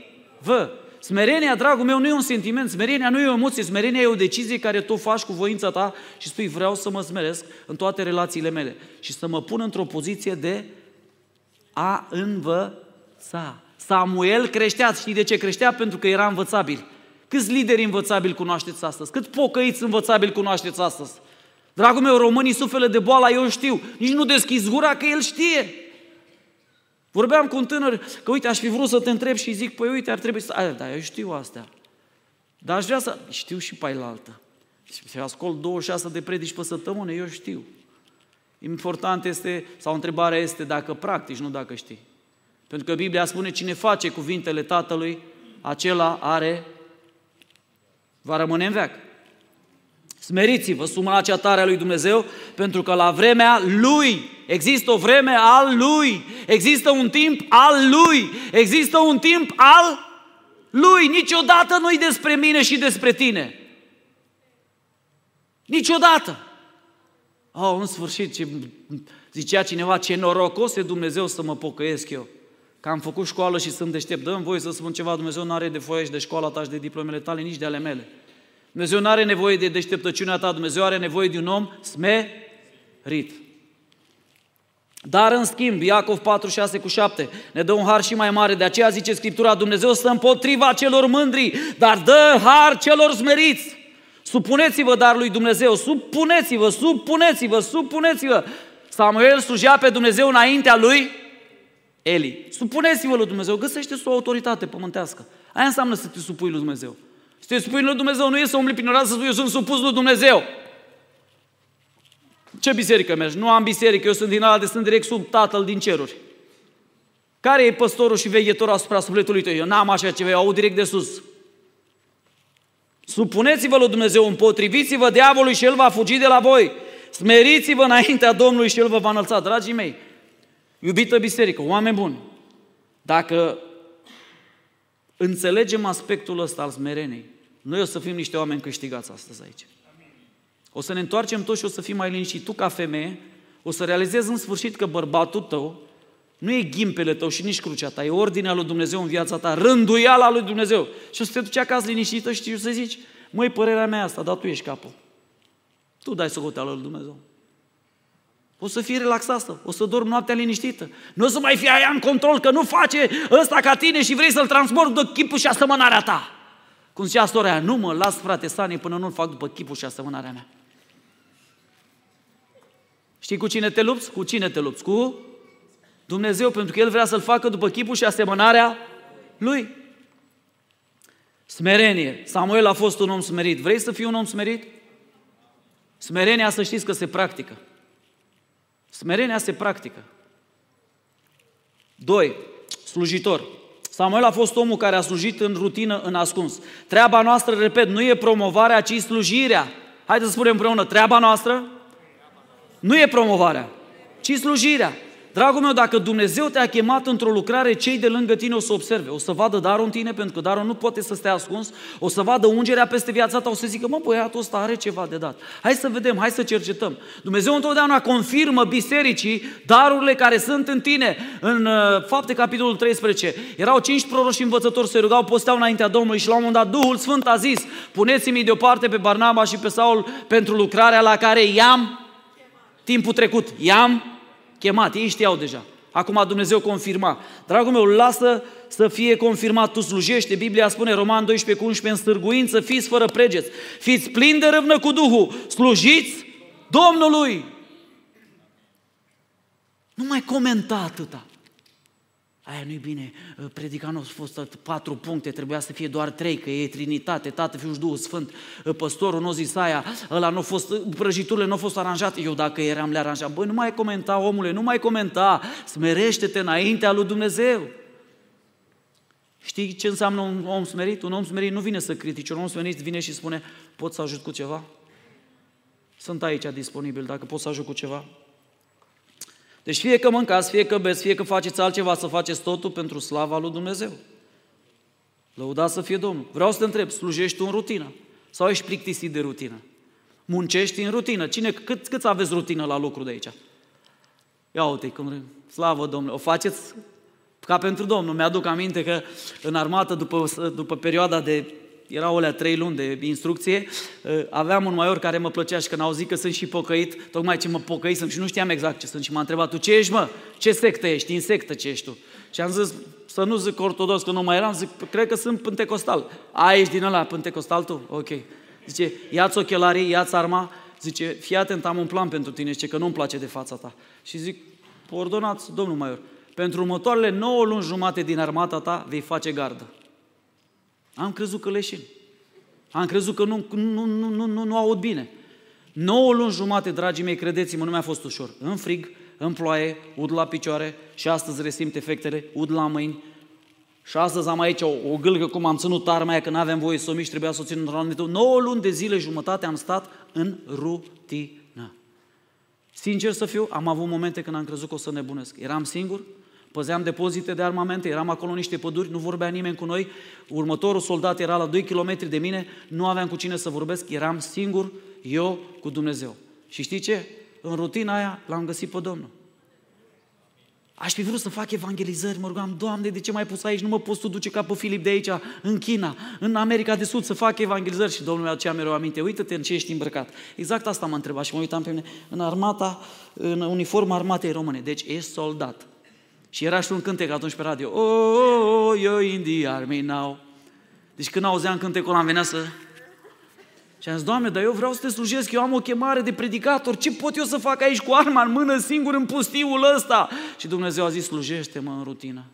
Speaker 1: Smerenia, dragul meu, nu e un sentiment, smerenia nu e o emoție, smerenia e o decizie care tu faci cu voința ta și spui vreau să mă smeresc în toate relațiile mele și să mă pun într-o poziție de a învăța. Samuel creștea, știi de ce creștea? Pentru că era învățabil. Câți lideri învățabili cunoașteți astăzi? Cât pocăiți învățabili cunoașteți astăzi? Dragul meu, românii suferă de boala, eu știu. Nici nu deschizi gura că el știe. Vorbeam cu un tânăr că uite, aș fi vrut să te întreb și zic, păi uite, ar trebui să... A, da, eu știu astea. Dar aș vrea să... Știu și pe altă. Și ascult 26 de predici pe săptămână, eu știu. Important este, sau întrebarea este dacă practici, nu dacă știi. Pentru că Biblia spune, cine face cuvintele Tatălui, acela are, va rămâne în veac. Smeriți-vă suma cea tare a lui Dumnezeu, pentru că la vremea Lui, există o vreme al Lui, există un timp al Lui, există un timp al Lui. Niciodată nu-i despre mine și despre tine. Niciodată. Oh, în sfârșit, ce, zicea cineva, ce norocos e Dumnezeu să mă pocăiesc eu. Că am făcut școală și sunt deștept. Dă-mi voie să spun ceva, Dumnezeu nu are de foaie și de școala ta și de diplomele tale, nici de ale mele. Dumnezeu nu are nevoie de deșteptăciunea ta, Dumnezeu are nevoie de un om smerit. Dar în schimb, Iacov 4, 6 cu 7 ne dă un har și mai mare, de aceea zice Scriptura, Dumnezeu stă împotriva celor mândri, dar dă har celor smeriți. Supuneți-vă dar lui Dumnezeu, supuneți-vă, supuneți-vă, supuneți-vă. Samuel slujea pe Dumnezeu înaintea lui Eli. Supuneți-vă lui Dumnezeu, găsește o autoritate pământească. Aia înseamnă să te supui lui Dumnezeu. Să te supui lui Dumnezeu nu e să umbli prin oraș să spui eu sunt supus lui Dumnezeu. Ce biserică mergi? Nu am biserică, eu sunt din alte, sunt direct sub Tatăl din ceruri. Care e păstorul și veghetorul asupra sufletului tău? Eu n-am așa ceva, eu aud direct de sus. Supuneți-vă lui Dumnezeu, împotriviți-vă diavolului și el va fugi de la voi. Smeriți-vă înaintea Domnului și el vă va înălța. Dragii mei, iubită biserică, oameni buni, dacă înțelegem aspectul ăsta al smerenei, noi o să fim niște oameni câștigați astăzi aici. O să ne întoarcem toți și o să fim mai liniștiți. Tu, ca femeie, o să realizezi în sfârșit că bărbatul tău nu e ghimpele tău și nici crucea ta, e ordinea lui Dumnezeu în viața ta, rânduiala lui Dumnezeu. Și o să te duci acasă liniștită și o să zici, măi, părerea mea asta, dar tu ești capul. Tu dai socoteală lui Dumnezeu. O să fii relaxată, o să dormi noaptea liniștită. Nu o să mai fie aia în control, că nu face ăsta ca tine și vrei să-l transport de chipul și asemănarea ta. Cum zicea sora nu mă las frate Sani până nu-l fac după chipul și asemănarea mea. Știi cu cine te lupți? Cu cine te lupți? Cu Dumnezeu, pentru că El vrea să-l facă după chipul și asemănarea Lui. Smerenie. Samuel a fost un om smerit. Vrei să fii un om smerit? Smerenia să știți că se practică. Smerenia se practică. Doi, slujitor. Samuel a fost omul care a slujit în rutină, în ascuns. Treaba noastră, repet, nu e promovarea, ci slujirea. Haideți să spunem împreună, treaba noastră nu e promovarea, ci slujirea. Dragul meu, dacă Dumnezeu te-a chemat într-o lucrare, cei de lângă tine o să observe, o să vadă darul în tine, pentru că darul nu poate să stea ascuns, o să vadă ungerea peste viața ta, o să zică, mă, băiatul ăsta are ceva de dat. Hai să vedem, hai să cercetăm. Dumnezeu întotdeauna confirmă bisericii darurile care sunt în tine. În uh, fapte, capitolul 13, erau cinci proroși învățători, se rugau, posteau înaintea Domnului și la un moment dat Duhul Sfânt a zis, puneți-mi deoparte pe Barnaba și pe Saul pentru lucrarea la care i-am timpul trecut, i-am chemat, ei știau deja. Acum Dumnezeu confirma. Dragul meu, lasă să fie confirmat, tu slujește. Biblia spune, Roman 12 cu 11, în stârguință, fiți fără pregeți, fiți plini de râvnă cu Duhul, slujiți Domnului. Nu mai comenta atâta. Aia nu-i bine, predica nu a fost patru puncte, trebuia să fie doar trei, că e Trinitate, Tată, Fiul și Duhul Sfânt. Păstorul nu a zis aia, ăla nu a fost, prăjiturile nu au fost aranjate. Eu dacă eram le aranjat, băi, nu mai comenta, omule, nu mai comenta, smerește-te înaintea lui Dumnezeu. Știi ce înseamnă un om smerit? Un om smerit nu vine să critice, un om smerit vine și spune, pot să ajut cu ceva? Sunt aici disponibil, dacă pot să ajut cu ceva. Deci fie că mâncați, fie că beți, fie că faceți altceva, să faceți totul pentru slava lui Dumnezeu. Lăudați să fie Domnul. Vreau să te întreb, slujești tu în rutină? Sau ești plictisit de rutină? Muncești în rutină? Cine, cât, cât aveți rutină la lucru de aici? Ia uite, cum, slavă Domnului, o faceți ca pentru Domnul. Mi-aduc aminte că în armată, după, după perioada de erau alea trei luni de instrucție, ă, aveam un maior care mă plăcea și când au zis că sunt și pocăit, tocmai ce mă pocăisem și nu știam exact ce sunt și m-a întrebat, tu ce ești mă? Ce sectă ești? În sectă ce ești tu? Și am zis, să nu zic ortodox, că nu mai eram, zic, cred că sunt pentecostal. A, ești din ăla, pentecostal tu? Ok. Zice, ia-ți ochelarii, ia-ți arma, zice, fii atent, am un plan pentru tine, zice că nu-mi place de fața ta. Și zic, ordonați, domnul Maior, pentru următoarele 9 luni jumate din armata ta vei face gardă. Am crezut că leșin. Am crezut că nu, nu, nu, nu, nu, nu aud bine. 9 luni jumate, dragii mei, credeți-mă, nu mi-a fost ușor. În frig, în ploaie, ud la picioare și astăzi resimt efectele, ud la mâini. Și astăzi am aici o, o gâlgă cum am ținut arma aia, că nu aveam voie să o mișc, trebuia să o țin într-un anumit 9 luni de zile, jumătate am stat în rutină. Sincer să fiu, am avut momente când am crezut că o să nebunesc. Eram singur, Păzeam depozite de armamente, eram acolo niște păduri, nu vorbea nimeni cu noi. Următorul soldat era la 2 km de mine, nu aveam cu cine să vorbesc, eram singur, eu cu Dumnezeu. Și știi ce? În rutina aia l-am găsit pe Domnul. Aș fi vrut să fac evangelizări, mă rugam, Doamne, de ce mai pus aici? Nu mă poți tu duce ca pe Filip de aici, în China, în America de Sud, să fac evangelizări. Și Domnul mi-a cea mereu aminte, uită-te în ce ești îmbrăcat. Exact asta m-a întrebat și mă uitam pe mine, în armata, în uniforma armatei române. Deci ești soldat. Și era și un cântec atunci pe radio. Oh, oh, oh you're in the army now. Deci când auzeam cântecul am venea să... Și am zis, Doamne, dar eu vreau să te slujesc, eu am o chemare de predicator, ce pot eu să fac aici cu arma în mână, singur în pustiul ăsta? Și Dumnezeu a zis, slujește-mă în rutină.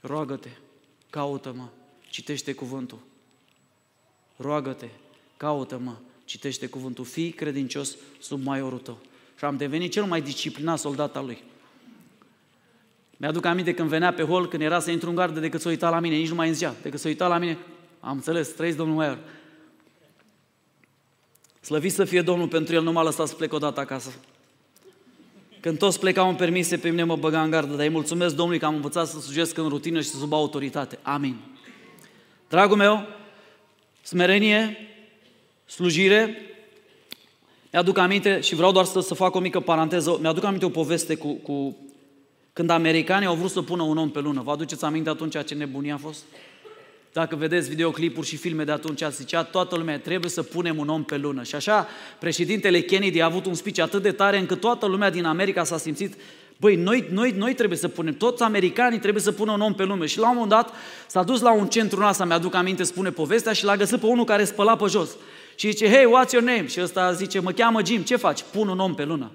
Speaker 1: Roagă-te, caută-mă, citește cuvântul. Roagă-te, caută-mă, citește cuvântul. Fii credincios sub maiorul tău. Și am devenit cel mai disciplinat soldat al lui. Mi-aduc aminte când venea pe hol, când era să intru în gardă, decât să uita la mine, nici nu mai îngea, decât să uita la mine. Am înțeles, trăiți Domnul Maior. Slăvit să fie Domnul pentru el, nu m-a lăsat să plec odată acasă. Când toți plecau în permise, pe mine mă băga în gardă, dar îi mulțumesc Domnului că am învățat să slujesc în rutină și să sub autoritate. Amin. Dragul meu, smerenie, slujire, mi-aduc aminte și vreau doar să, să fac o mică paranteză, mi-aduc aminte o poveste cu, cu când americanii au vrut să pună un om pe lună, vă aduceți aminte atunci ce nebunie a fost? Dacă vedeți videoclipuri și filme de atunci, zicea toată lumea, trebuie să punem un om pe lună. Și așa, președintele Kennedy a avut un speech atât de tare încât toată lumea din America s-a simțit Băi, noi, noi, noi trebuie să punem, toți americanii trebuie să pună un om pe lume. Și la un moment dat s-a dus la un centru NASA, mi-aduc aminte, spune povestea, și l-a găsit pe unul care spăla pe jos. Și zice, hey, what's your name? Și ăsta zice, mă cheamă Jim, ce faci? Pun un om pe lună.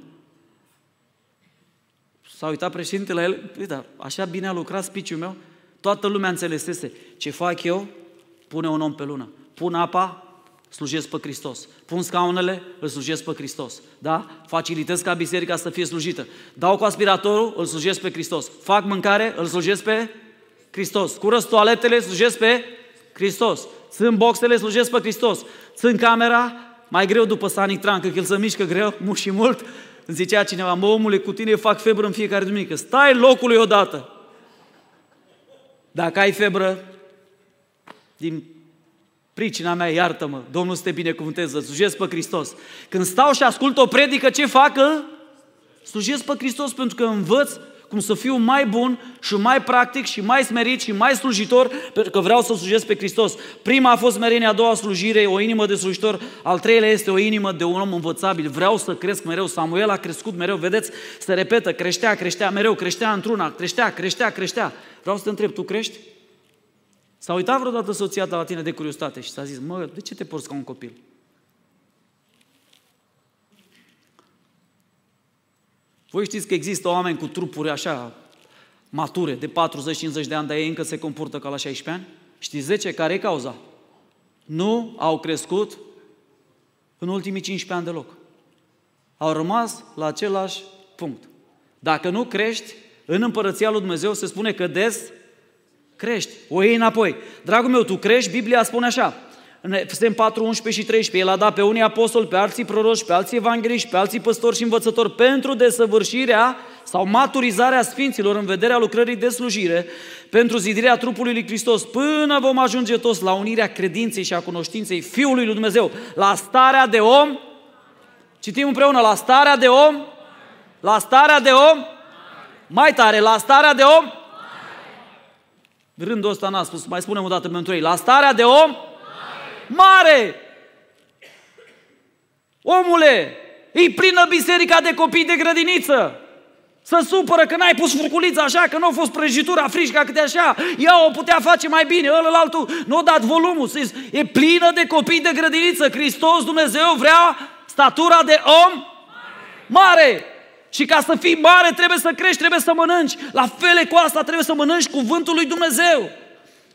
Speaker 1: S-a uitat președintele la el, uite, așa bine a lucrat spiciul meu, toată lumea înțelesese. Ce fac eu? Pune un om pe lună. Pun apa, slujesc pe Hristos. Pun scaunele, îl slujesc pe Hristos. Da? Facilitez ca biserica să fie slujită. Dau cu aspiratorul, îl slujesc pe Hristos. Fac mâncare, îl slujesc pe Hristos. Curăț toaletele, slujesc pe Hristos. Țin boxele, slujesc pe Hristos. Țin camera, mai greu după Sanitran, că el se mișcă greu, mult și mult, îmi zicea cineva, mă omule, cu tine fac febră în fiecare duminică. Stai locului odată. Dacă ai febră, din pricina mea, iartă-mă, Domnul să te binecuvânteze, slujesc pe Hristos. Când stau și ascult o predică, ce facă? Slujesc pe Hristos pentru că învăț cum să fiu mai bun și mai practic și mai smerit și mai slujitor, pentru că vreau să slujesc pe Hristos. Prima a fost smerenie, a doua slujire, o inimă de slujitor, al treilea este o inimă de un om învățabil. Vreau să cresc mereu. Samuel a crescut mereu, vedeți, se repetă, creștea, creștea mereu, creștea într-una, creștea, creștea, creștea. Vreau să te întreb, tu crești? S-a uitat vreodată soția ta la tine de curiozitate și s-a zis, mă, de ce te porți ca un copil? Voi știți că există oameni cu trupuri așa, mature de 40-50 de ani, dar ei încă se comportă ca la 16 ani? Știți 10 care e cauza? Nu au crescut în ultimii 15 ani deloc. Au rămas la același punct. Dacă nu crești, în împărăția lui Dumnezeu se spune că des crești, o iei înapoi. Dragul meu, tu crești, Biblia spune așa, în Efeseni 4, 11 și 13, El a dat pe unii apostoli, pe alții proroși, pe alții evangeliști, pe alții păstori și învățători pentru desăvârșirea sau maturizarea sfinților în vederea lucrării de slujire, pentru zidirea trupului lui Hristos, până vom ajunge toți la unirea credinței și a cunoștinței Fiului lui Dumnezeu, la starea de om, citim împreună, la starea de om, la starea de om, mai tare, la starea de om, Rândul ăsta n-a spus, mai spunem o dată pentru ei. La starea de om mare. Omule, e plină biserica de copii de grădiniță. Să supără că n-ai pus furculița așa, că nu a fost prăjitura frișca câte așa. Ea o putea face mai bine, ălălaltul nu a dat volumul. E plină de copii de grădiniță. Hristos, Dumnezeu, vrea statura de om mare. Și ca să fii mare trebuie să crești, trebuie să mănânci. La fel cu asta trebuie să mănânci cuvântul lui Dumnezeu.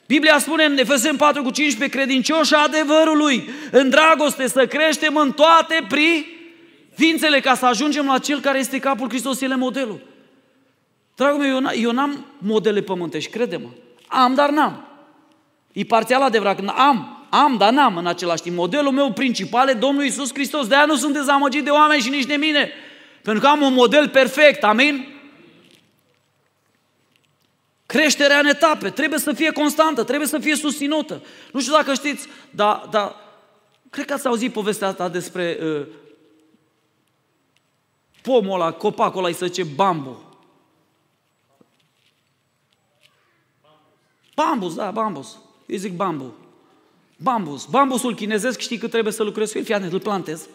Speaker 1: Biblia spune în Efeseni 4 cu 15, credincioși adevărului, în dragoste să creștem în toate privințele ca să ajungem la Cel care este capul Hristos, El e modelul. Dragul meu, eu n-am modele pământești, crede-mă. Am, dar n-am. E parțial adevărat, când am, am, dar n-am în același timp. Modelul meu principal e Domnul Isus Hristos. De-aia nu sunt dezamăgit de oameni și nici de mine. Pentru că am un model perfect, amin? Creșterea în etape trebuie să fie constantă, trebuie să fie susținută. Nu știu dacă știți, dar, dar cred că ați auzit povestea asta despre uh, pomul ăla, copacul ăla, îi se zice bambu. Bambus, da, bambus. Eu zic bambu. Bambus. Bambusul chinezesc știi că trebuie să lucrezi cu el, fii îl plantez.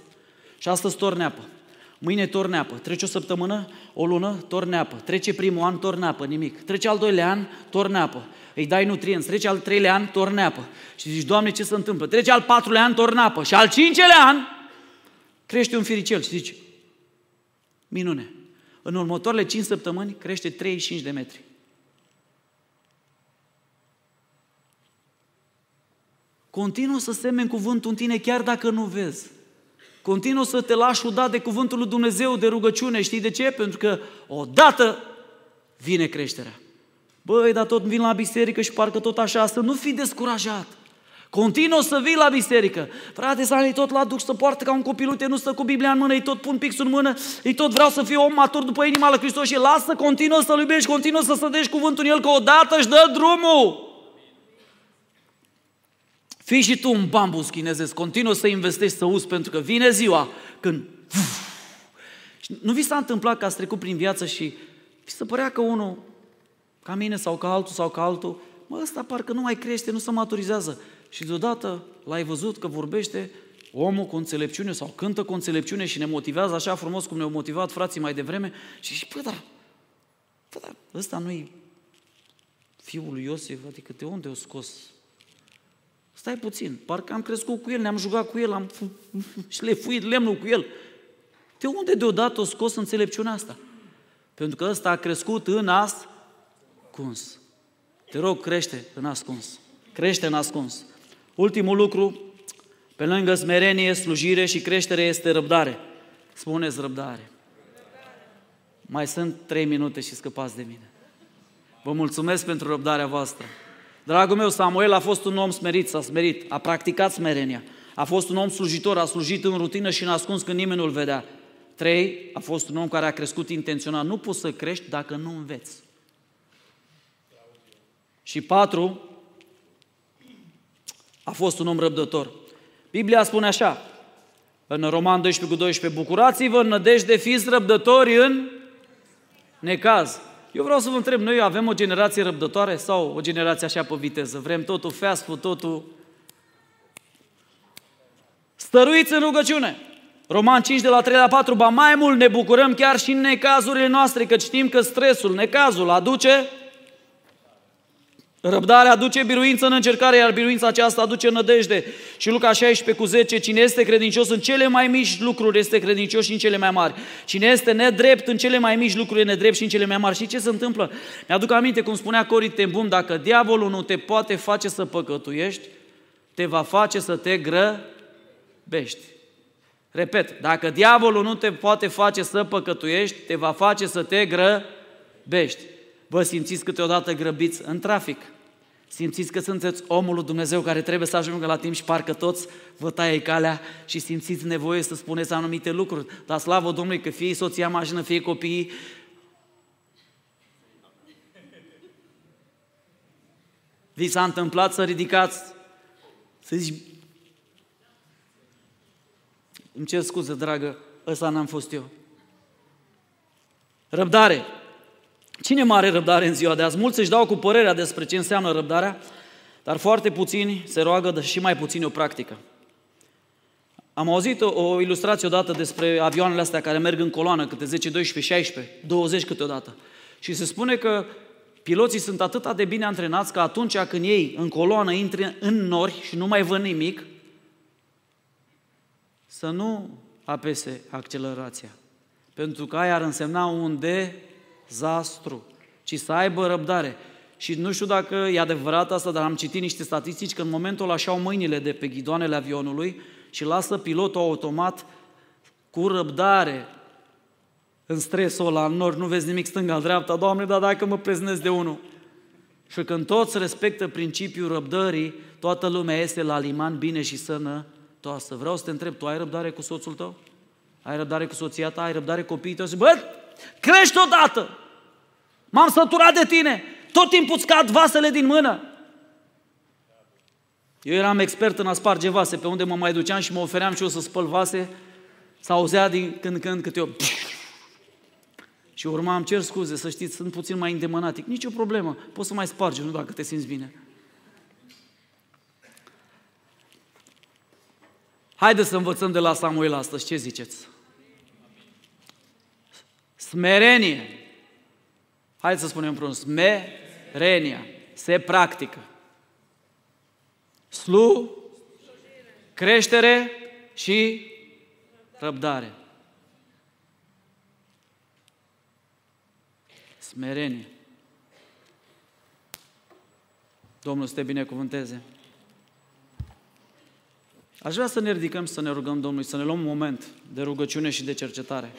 Speaker 1: Și astăzi torneapă. Mâine torneapă. Trece o săptămână, o lună, torneapă. Trece primul an, torneapă, nimic. Trece al doilea an, torneapă. Îi dai nutrienți. Trece al treilea an, torneapă. Și zici, Doamne, ce se întâmplă? Trece al patrulea an, torneapă. Și al cincelea an, crește un firicel. Și zici, minune. În următoarele 5 săptămâni crește 35 de metri. Continuă să semeni cuvântul în tine chiar dacă nu vezi. Continuă să te lași udat de cuvântul lui Dumnezeu, de rugăciune. Știi de ce? Pentru că odată vine creșterea. Băi, dar tot vin la biserică și parcă tot așa, să nu fii descurajat. Continuă să vii la biserică. Frate, să îi tot la duc să poartă ca un copil, uite, nu stă cu Biblia în mână, îi tot pun pixul în mână, îi tot vreau să fiu om matur după inima lui Hristos și lasă, continuă să-L iubești, continuă să sădești cuvântul în El, că odată își dă drumul. Fii și tu un bambus chinezesc, continuă să investești, să uzi, pentru că vine ziua când... Nu vi s-a întâmplat că ați trecut prin viață și vi se părea că unul, ca mine sau ca altul sau ca altul, mă, ăsta parcă nu mai crește, nu se maturizează. Și deodată l-ai văzut că vorbește omul cu înțelepciune sau cântă cu înțelepciune și ne motivează așa frumos cum ne-au motivat frații mai devreme și zici, păi, dar, păi, dar ăsta nu-i fiul lui Iosif, adică de unde o scos Stai puțin, parcă am crescut cu el, ne-am jucat cu el, am [laughs] șlefuit lemnul cu el. De unde deodată o scos înțelepciunea asta? Pentru că ăsta a crescut în ascuns. Te rog, crește în ascuns. Crește în ascuns. Ultimul lucru, pe lângă smerenie, slujire și creștere este răbdare. Spuneți răbdare. Mai sunt trei minute și scăpați de mine. Vă mulțumesc pentru răbdarea voastră. Dragul meu, Samuel a fost un om smerit, s-a smerit, a practicat smerenia. A fost un om slujitor, a slujit în rutină și în ascuns când nimeni nu-l vedea. Trei, a fost un om care a crescut intenționat. Nu poți să crești dacă nu înveți. Și patru, a fost un om răbdător. Biblia spune așa, în Roman 12 cu 12, bucurați-vă în nădejde, fiți răbdători în necaz. Eu vreau să vă întreb, noi avem o generație răbdătoare sau o generație așa pe viteză? Vrem totul fast food, totul... Stăruiți în rugăciune! Roman 5 de la 3 la 4, ba mai mult ne bucurăm chiar și în necazurile noastre, că știm că stresul, necazul aduce Răbdarea aduce biruință în încercare, iar biruința aceasta aduce nădejde. Și Luca 16 cu 10, cine este credincios în cele mai mici lucruri este credincios și în cele mai mari. Cine este nedrept în cele mai mici lucruri e nedrept și în cele mai mari. Și ce se întâmplă? Mi-aduc aminte cum spunea Cori Tembum, dacă diavolul nu te poate face să păcătuiești, te va face să te grăbești. Repet, dacă diavolul nu te poate face să păcătuiești, te va face să te grăbești. Vă simțiți câteodată grăbiți în trafic. Simțiți că sunteți omul lui Dumnezeu care trebuie să ajungă la timp și parcă toți vă taie calea și simțiți nevoie să spuneți anumite lucruri. Dar slavă Domnului că fie soția mașină, fie copiii, Vi s-a întâmplat să ridicați, să zici, îmi cer scuze, dragă, ăsta n-am fost eu. Răbdare. Cine mare răbdare în ziua de azi? Mulți își dau cu părerea despre ce înseamnă răbdarea, dar foarte puțini se roagă și mai puțini o practică. Am auzit o, o ilustrație odată despre avioanele astea care merg în coloană, câte 10, 12, 16, 20 câteodată. Și se spune că piloții sunt atât de bine antrenați că atunci când ei în coloană intră în nori și nu mai văd nimic, să nu apese accelerația. Pentru că aia ar însemna un dezastru, ci să aibă răbdare. Și nu știu dacă e adevărat asta, dar am citit niște statistici că în momentul ăla așa mâinile de pe ghidoanele avionului și lasă pilotul automat cu răbdare în stresul ăla, în nori, nu vezi nimic stânga-dreapta, Doamne, dar dacă mă preznesc de unul. Și când toți respectă principiul răbdării, toată lumea este la liman bine și sănătoasă. Vreau să te întreb, tu ai răbdare cu soțul tău? Ai răbdare cu soția ta? Ai răbdare cu copiii tăi? Bă, crești odată! M-am săturat de tine! Tot timpul îți cad vasele din mână! Eu eram expert în a sparge vase, pe unde mă mai duceam și mă ofeream și eu să spăl vase, s-auzea din când în când câte eu... [sniffs] Și urma am cer scuze, să știți, sunt puțin mai îndemânatic. Nici o problemă, poți să mai spargi, nu dacă te simți bine. Haideți să învățăm de la Samuel astăzi, ce ziceți? Smerenie. Haideți să spunem împreună, smerenia. Se practică. Slu, creștere și răbdare. Smerenie. Domnul să te binecuvânteze. Aș vrea să ne ridicăm și să ne rugăm Domnului, să ne luăm un moment de rugăciune și de cercetare.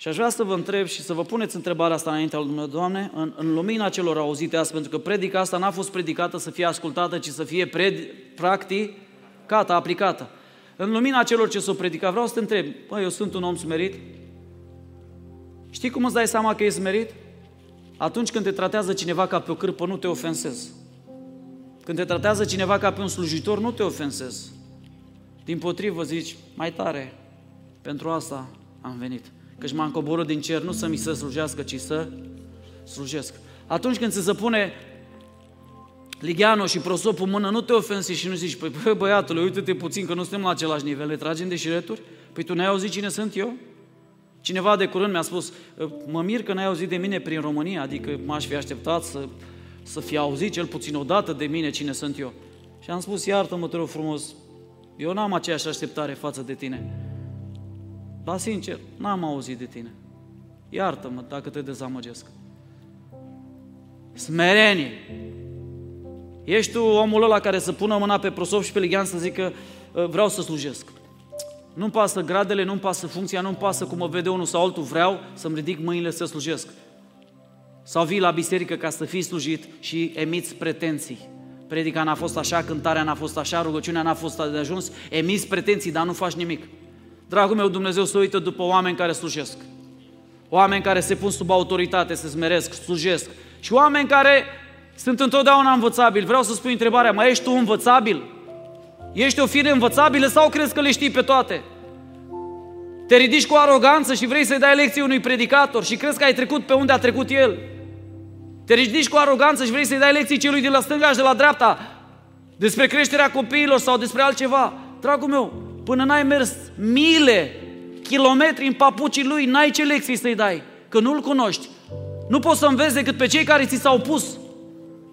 Speaker 1: Și aș vrea să vă întreb și să vă puneți întrebarea asta înaintea lui Dumnezeu, Doamne, în, în lumina celor auzite azi, pentru că predica asta n-a fost predicată să fie ascultată, ci să fie pred, practicată, aplicată. În lumina celor ce s-au predicat, vreau să te întreb, băi, eu sunt un om smerit? Știi cum îți dai seama că ești smerit? Atunci când te tratează cineva ca pe o cârpă, nu te ofensezi. Când te tratează cineva ca pe un slujitor, nu te ofensezi. Din potrivă zici, mai tare, pentru asta am venit. Căci m-am coborât din cer, nu să mi se slujească, ci să slujesc. Atunci când ți se pune Ligiano și prosopul în mână, nu te ofensi și nu zici, păi bă, băiatule, uite-te puțin că nu suntem la același nivel, le tragem de șireturi? Păi tu n-ai auzit cine sunt eu? Cineva de curând mi-a spus, ă, mă mir că n-ai auzit de mine prin România, adică m-aș fi așteptat să, să fi auzit cel puțin o dată de mine cine sunt eu. Și am spus, iartă-mă, te rog frumos, eu n-am aceeași așteptare față de tine. Dar sincer, n-am auzit de tine. Iartă-mă dacă te dezamăgesc. Smerenie. Ești tu omul ăla care să pună mâna pe prosop și pe ligian să zică ă, vreau să slujesc. Nu-mi pasă gradele, nu-mi pasă funcția, nu-mi pasă cum mă vede unul sau altul, vreau să-mi ridic mâinile să slujesc. Sau vii la biserică ca să fii slujit și emiți pretenții. Predica n-a fost așa, cântarea n-a fost așa, rugăciunea n-a fost de ajuns, emiți pretenții, dar nu faci nimic. Dragul meu, Dumnezeu se uită după oameni care slujesc. Oameni care se pun sub autoritate, se smeresc, slujesc. Și oameni care sunt întotdeauna învățabili. Vreau să spui întrebarea, mai ești tu învățabil? Ești o fire învățabilă sau crezi că le știi pe toate? Te ridici cu aroganță și vrei să-i dai lecții unui predicator și crezi că ai trecut pe unde a trecut el. Te ridici cu aroganță și vrei să-i dai lecții celui de la stânga și de la dreapta despre creșterea copiilor sau despre altceva. Dragul meu, până n-ai mers mile, kilometri în papucii lui, n-ai ce lecții să-i dai, că nu-l cunoști. Nu poți să înveți decât pe cei care ți s-au pus.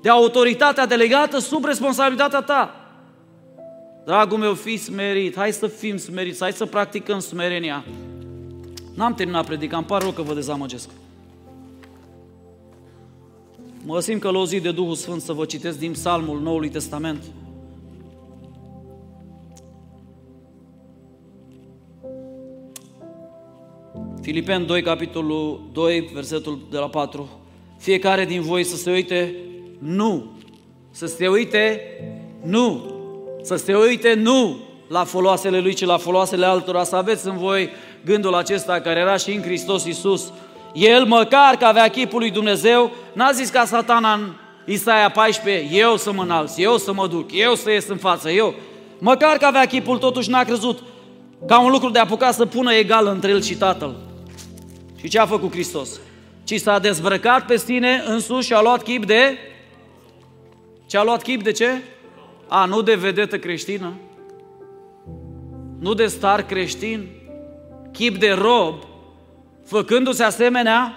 Speaker 1: de autoritatea delegată sub responsabilitatea ta. Dragul meu, fii smerit, hai să fim smeriți, hai să practicăm smerenia. N-am terminat predica, îmi pare rău că vă dezamăgesc. Mă simt călăuzit de Duhul Sfânt să vă citesc din Psalmul Noului Testament. Filipen 2, capitolul 2, versetul de la 4. Fiecare din voi să se uite, nu. Să se uite, nu. Să se uite, nu la foloasele lui, ci la foloasele altora. Să aveți în voi gândul acesta care era și în Hristos Iisus. El, măcar că avea chipul lui Dumnezeu, n-a zis ca satana în Isaia 14, eu să mă înalț, eu să mă duc, eu să ies în față, eu. Măcar că avea chipul, totuși n-a crezut ca un lucru de apucat să pună egal între el și Tatăl. Și ce a făcut Hristos? Ci s-a dezbrăcat pe sine însuși și a luat chip de... Ce a luat chip de ce? A, nu de vedetă creștină, nu de star creștin, chip de rob, făcându-se asemenea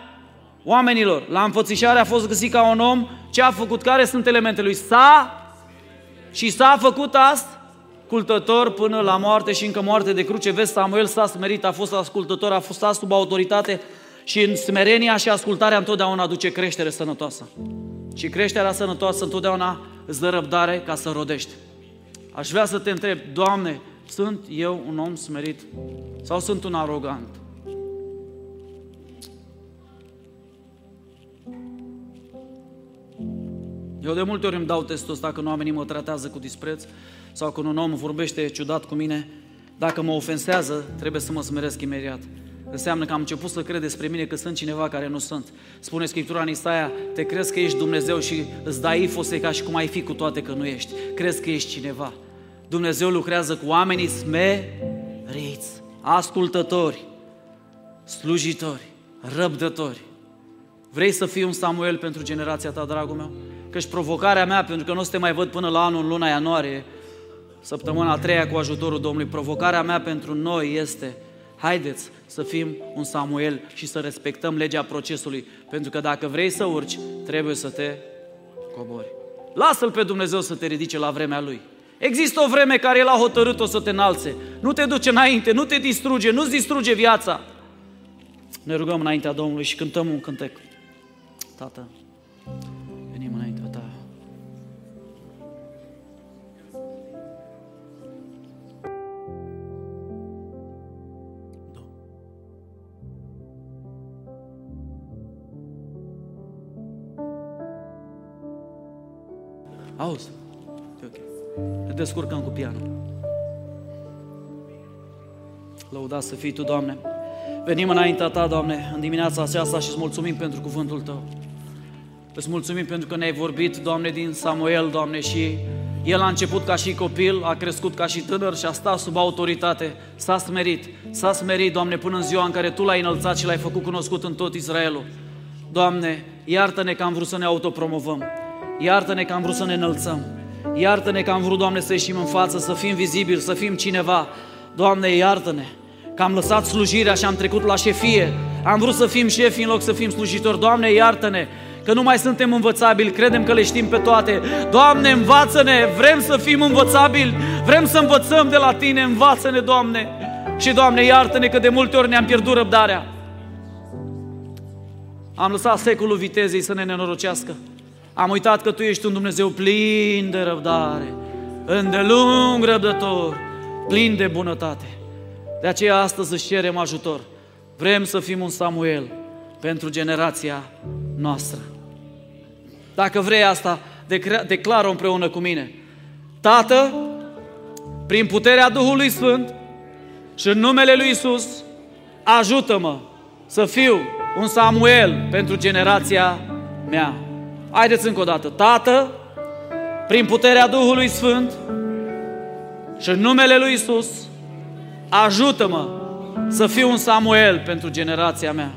Speaker 1: oamenilor. La înfățișare a fost găsit ca un om. Ce a făcut? Care sunt elementele lui? S-a și s-a făcut ascultător până la moarte și încă moarte de cruce. Vezi, Samuel s-a smerit, a fost ascultător, a fost sub autoritate și în smerenia și ascultarea întotdeauna aduce creștere sănătoasă. Și creșterea sănătoasă întotdeauna îți dă răbdare ca să rodești. Aș vrea să te întreb, Doamne, sunt eu un om smerit sau sunt un arogant? Eu de multe ori îmi dau testul ăsta când oamenii mă tratează cu dispreț sau când un om vorbește ciudat cu mine. Dacă mă ofensează, trebuie să mă smeresc imediat. Înseamnă că am început să cred despre mine că sunt cineva care nu sunt. Spune Scriptura în Isaia, te crezi că ești Dumnezeu și îți dai ifose ca și cum ai fi cu toate că nu ești. Crezi că ești cineva. Dumnezeu lucrează cu oamenii smeriți, ascultători, slujitori, răbdători. Vrei să fii un Samuel pentru generația ta, dragul meu? Căci provocarea mea, pentru că nu o să te mai văd până la anul, în luna ianuarie, săptămâna a treia cu ajutorul Domnului, provocarea mea pentru noi este haideți să fim un Samuel și să respectăm legea procesului, pentru că dacă vrei să urci, trebuie să te cobori. Lasă-L pe Dumnezeu să te ridice la vremea Lui. Există o vreme care El a hotărât-o să te înalțe. Nu te duce înainte, nu te distruge, nu-ți distruge viața. Ne rugăm înaintea Domnului și cântăm un cântec. Tată, venim înaintea Ta. Descurcăm cu pianul. Lăudați să fii Tu, Doamne. Venim înaintea Ta, Doamne, în dimineața aceasta și îți mulțumim pentru cuvântul Tău. Îți mulțumim pentru că ne-ai vorbit, Doamne, din Samuel, Doamne, și el a început ca și copil, a crescut ca și tânăr și a stat sub autoritate, s-a smerit, s-a smerit, Doamne, până în ziua în care Tu l-ai înălțat și l-ai făcut cunoscut în tot Israelul. Doamne, iartă-ne că am vrut să ne autopromovăm, iartă-ne că am vrut să ne înălțăm, iartă-ne că am vrut, Doamne, să ieșim în față, să fim vizibili, să fim cineva. Doamne, iartă-ne că am lăsat slujirea și am trecut la șefie, am vrut să fim șefi în loc să fim slujitori. Doamne, iartă-ne că nu mai suntem învățabili, credem că le știm pe toate. Doamne, învață-ne, vrem să fim învățabili, vrem să învățăm de la Tine, învață-ne, Doamne. Și, Doamne, iartă-ne că de multe ori ne-am pierdut răbdarea. Am lăsat secolul vitezei să ne nenorocească. Am uitat că Tu ești un Dumnezeu plin de răbdare, îndelung răbdător, plin de bunătate. De aceea astăzi își cerem ajutor. Vrem să fim un Samuel pentru generația noastră. Dacă vrei asta, declară împreună cu mine. Tată, prin puterea Duhului Sfânt și în numele Lui Isus, ajută-mă să fiu un Samuel pentru generația mea. Haideți încă o dată. Tată, prin puterea Duhului Sfânt și în numele Lui Isus, ajută-mă să fiu un Samuel pentru generația mea.